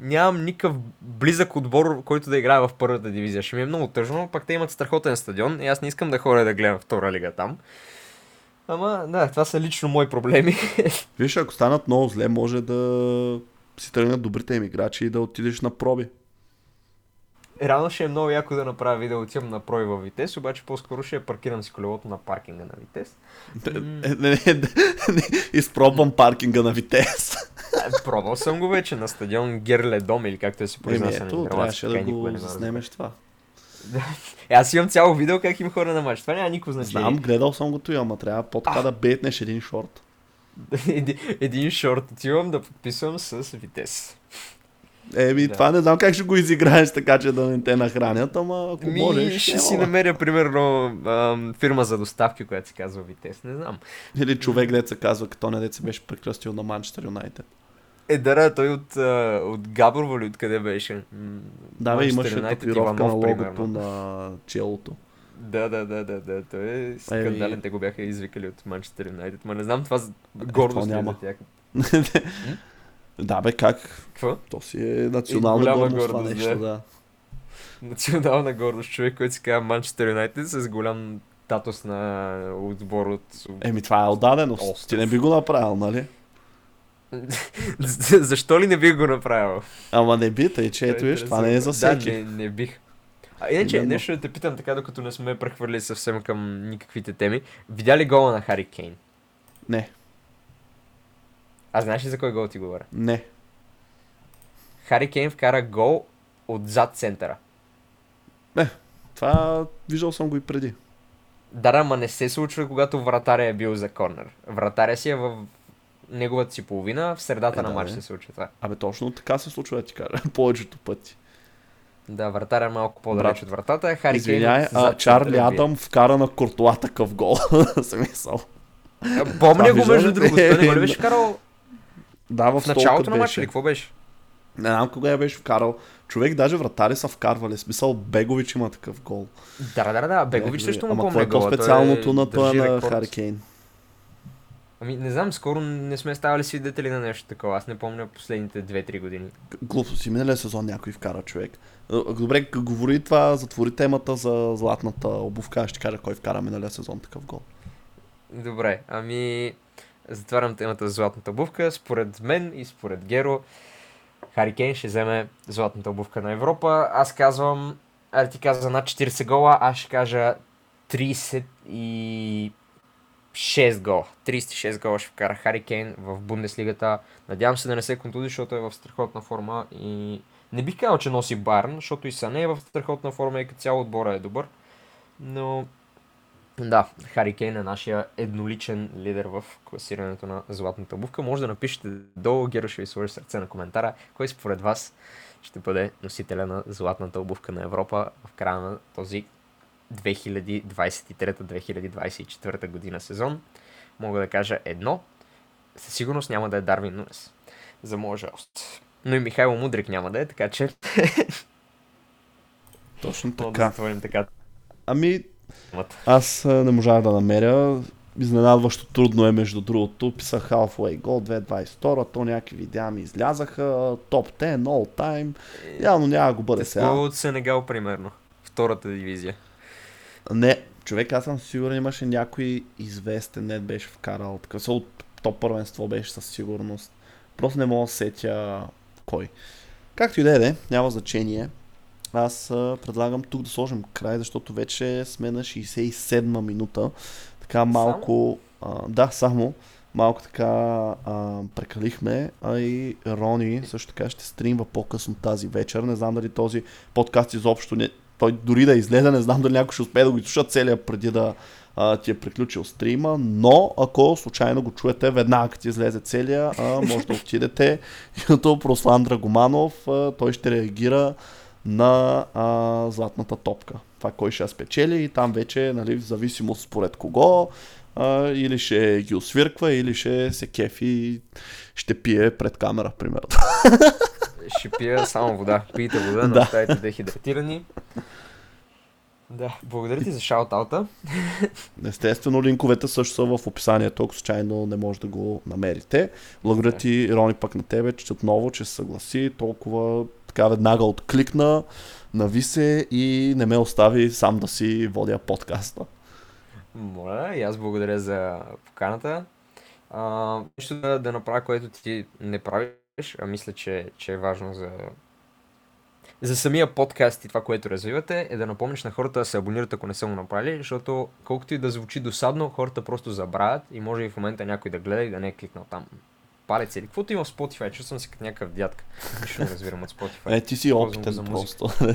нямам никакъв близък отбор, който да играе в първата дивизия. Ще ми е много тъжно, пак те имат страхотен стадион и аз не искам да ходя да гледам втора лига там. Ама, да, това са лично мои проблеми. Виж, ако станат много зле, може да си тръгнат добрите им играчи и да отидеш на проби. Реално ще е много яко да направя видео, отивам на прой във Витес, обаче по-скоро ще паркирам с колелото на паркинга на Витес. Е, не, не, не, не, изпробвам паркинга на Витес. Е, Пробвал съм го вече на стадион Герледом или както е се произнася на ето, трябваше да го не ме заснемеш това. Аз имам цяло видео как им хора на матч. Това няма никакво значение. Знам, гледал съм го той, ама трябва по-така да бетнеш един шорт. един, един шорт отивам да подписвам с Витес. Еми, Да. това не знам как ще го изиграеш така, че да не те нахранят, ама ако Ми, можеш, ще си намеря, примерно, ам, фирма за доставки, която се казва Витес. Не знам. Или човек, дет се казва, като не дет се беше прекръстил на Манчестър Юнайтед. Е, да, той от, от Габрово ли откъде беше? Да, бе, имаше татуировка на логото примерно. на челото. Да, да, да, да, да. Той е скандален. Те го бяха извикали от Манчестър Юнайтед. Ма не знам, това с- гордост ли е няма. за тях. да, бе, как? Какво? То си е национална гордост, това гордост, нещо, да. Национална гордост. Човек, който се казва Манчестър Юнайтед с голям татус на отбор от... Еми, това е отдаденост. Остров. Ти не би го направил, нали? Защо ли не бих го направил? Ама не би, тъй че ето е виж, това не е за всеки. Да, не, не бих. А иначе, Именно. нещо да те питам така, докато не сме прехвърли съвсем към никаквите теми. Видя ли гола на Хари Кейн? Не, А знаеш ли за кой гол ти говоря? не. Хари Кейн вкара гол отзад центъра. Това виждал съм го и преди. Да, да, ма не се случва, когато вратаря е бил за корнер. Вратаря си е в неговата си половина, в средата Е, на да, матч се случва това. Абе, точно така се случва, да ти кажа. Повечето пъти. Да, вратаря е малко по-далеч от вратата, Хари Извиняй, Кейн а Чарли. Адам вкара на Кортуа такъв гол. Смисъл. Помня Това го между другото, той не го ли беше карал Да, в, в началото на матча или какво беше? Не знам кога я беше вкарал. Човек, даже вратари са вкарвали. Смисъл, Бегович има такъв гол. Да, да, да, Бегович също му Ама помня какво е гола. той по-специалното на това на рекорд. Ами не знам, скоро не сме ставали свидетели на нещо такова. Аз не помня последните 2-3 години. Глупо си, миналия сезон някой вкара човек. А, Добре, говори това, затвори темата за златната обувка, ще кажа кой вкара миналия сезон такъв гол. Добре, ами затварям темата за златната обувка. Според мен и според Геро, Хари Кейн ще вземе златната обувка на Европа. Аз казвам, а ти каза над 40 гола, аз ще кажа 36 гола. 36 гола ще вкара Хари Кейн в Бундеслигата. Надявам се да не се контузи, защото е в страхотна форма и не бих казал, че носи Барн, защото и Сане е в страхотна форма и като цяло отбора е добър. Но да, Хари Кейн е нашия едноличен лидер в класирането на Златната обувка. Може да напишете долу, Геро ще ви сложи сърце на коментара, кой според вас ще бъде носителя на Златната обувка на Европа в края на този 2023-2024 година сезон. Мога да кажа едно, със сигурност няма да е Дарвин Нунес. За моя жалост. Но и Михайло Мудрик няма да е, така че Точно мога да така. така Ами, аз не можах да намеря. Изненадващо трудно е, между другото. Писах Halfway Goal 2022, то някакви видеа ми излязаха, топ 10, all time. Явно няма го бъде сега. От Сенегал, примерно. Втората дивизия. Не, човек, аз съм сигурен, имаше някой известен, не беше вкарал. Такъв са от топ първенство беше със сигурност. Просто не мога да сетя кой. Както и да е, де, няма значение. Аз а, предлагам тук да сложим край, защото вече сме на 67-ма минута. Така малко... А, да, само. Малко така а, прекалихме, а и Рони също така ще стримва по-късно тази вечер. Не знам дали този подкаст изобщо не, той дори да излезе, не знам дали някой ще успее да го изслуша целия преди да а, ти е приключил стрима, но ако случайно го чуете веднага като излезе целия, а, може да отидете YouTube Руслан Драгоманов, а, той ще реагира на а, златната топка. Това кой ще я спечели и там вече, нали, в зависимост според кого, а, или ще ги освирква, или ще се кефи и ще пие пред камера, примерно. Ще пия само вода. Пийте вода, Да. не оставайте дехидратирани. Да, благодаря ти за шаутаута. Естествено, линковете също са в описанието, ако случайно не може да го намерите. Благодаря ти, Рони, пък на тебе, че отново, че се съгласи, толкова така веднага откликна, нави се и не ме остави сам да си водя подкаста. Моля, и аз благодаря за поканата. А, нещо да, да направя, което ти не правиш, а мисля, че, че е важно за за самия подкаст и това, което развивате, е да напомниш на хората да се абонират, ако не са го направили, защото колкото и да звучи досадно, хората просто забравят и може и в момента някой да гледа и да не е кликнал там палец или каквото има в Spotify, чувствам се като някакъв дядка. Нищо не разбирам от Spotify. Е, ти си Ползвам опитен за просто.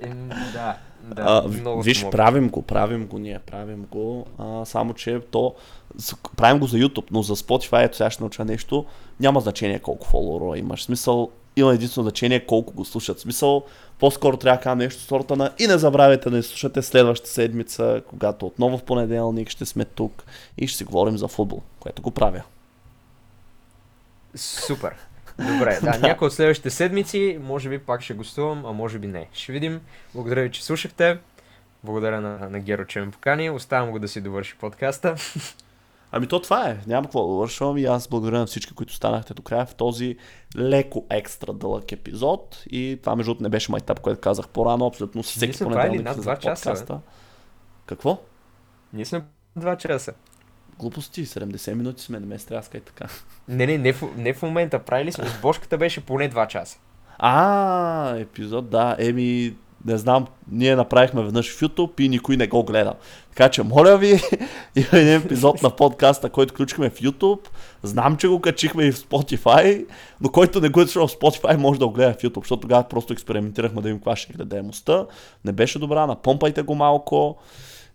Ем, да, да, а, много виж, опитен. правим го, правим го ние, правим го, а, само че то, правим го за YouTube, но за Spotify, ето сега ще науча нещо, няма значение колко фолловера имаш. Смисъл, има единствено значение колко го слушат. Смисъл, по-скоро трябва да кажа нещо сорта на и не забравяйте да ни слушате следващата седмица, когато отново в понеделник ще сме тук и ще си говорим за футбол, което го правя. Супер. Добре, да, някой от следващите седмици, може би пак ще гостувам, а може би не. Ще видим. Благодаря ви, че слушахте. Благодаря на, на Геро, че ме покани. Оставям го да си довърши подкаста. Ами то това е. Няма какво да вършвам и аз благодаря на всички, които станахте до края в този леко екстра дълъг епизод. И това между другото не беше майтап, което казах по-рано. Абсолютно всеки понеделник за два часа, бе. подкаста. Какво? Ние сме два часа. Глупости, 70 минути сме, не ме стряскай така. Не, не, не в, не в момента. Правили сме. С Бошката беше поне два часа. А, епизод, да. Еми, не знам, ние направихме веднъж в YouTube и никой не го гледа. Така че, моля ви, има един епизод на подкаста, който включихме в YouTube. Знам, че го качихме и в Spotify, но който не го е слушал в Spotify, може да го гледа в YouTube, защото тогава просто експериментирахме да видим каква ще гледаемостта. Не беше добра, напомпайте го малко.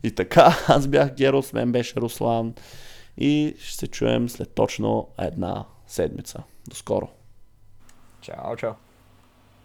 И така, аз бях Геро, с мен беше Руслан. И ще се чуем след точно една седмица. До скоро. Чао, чао.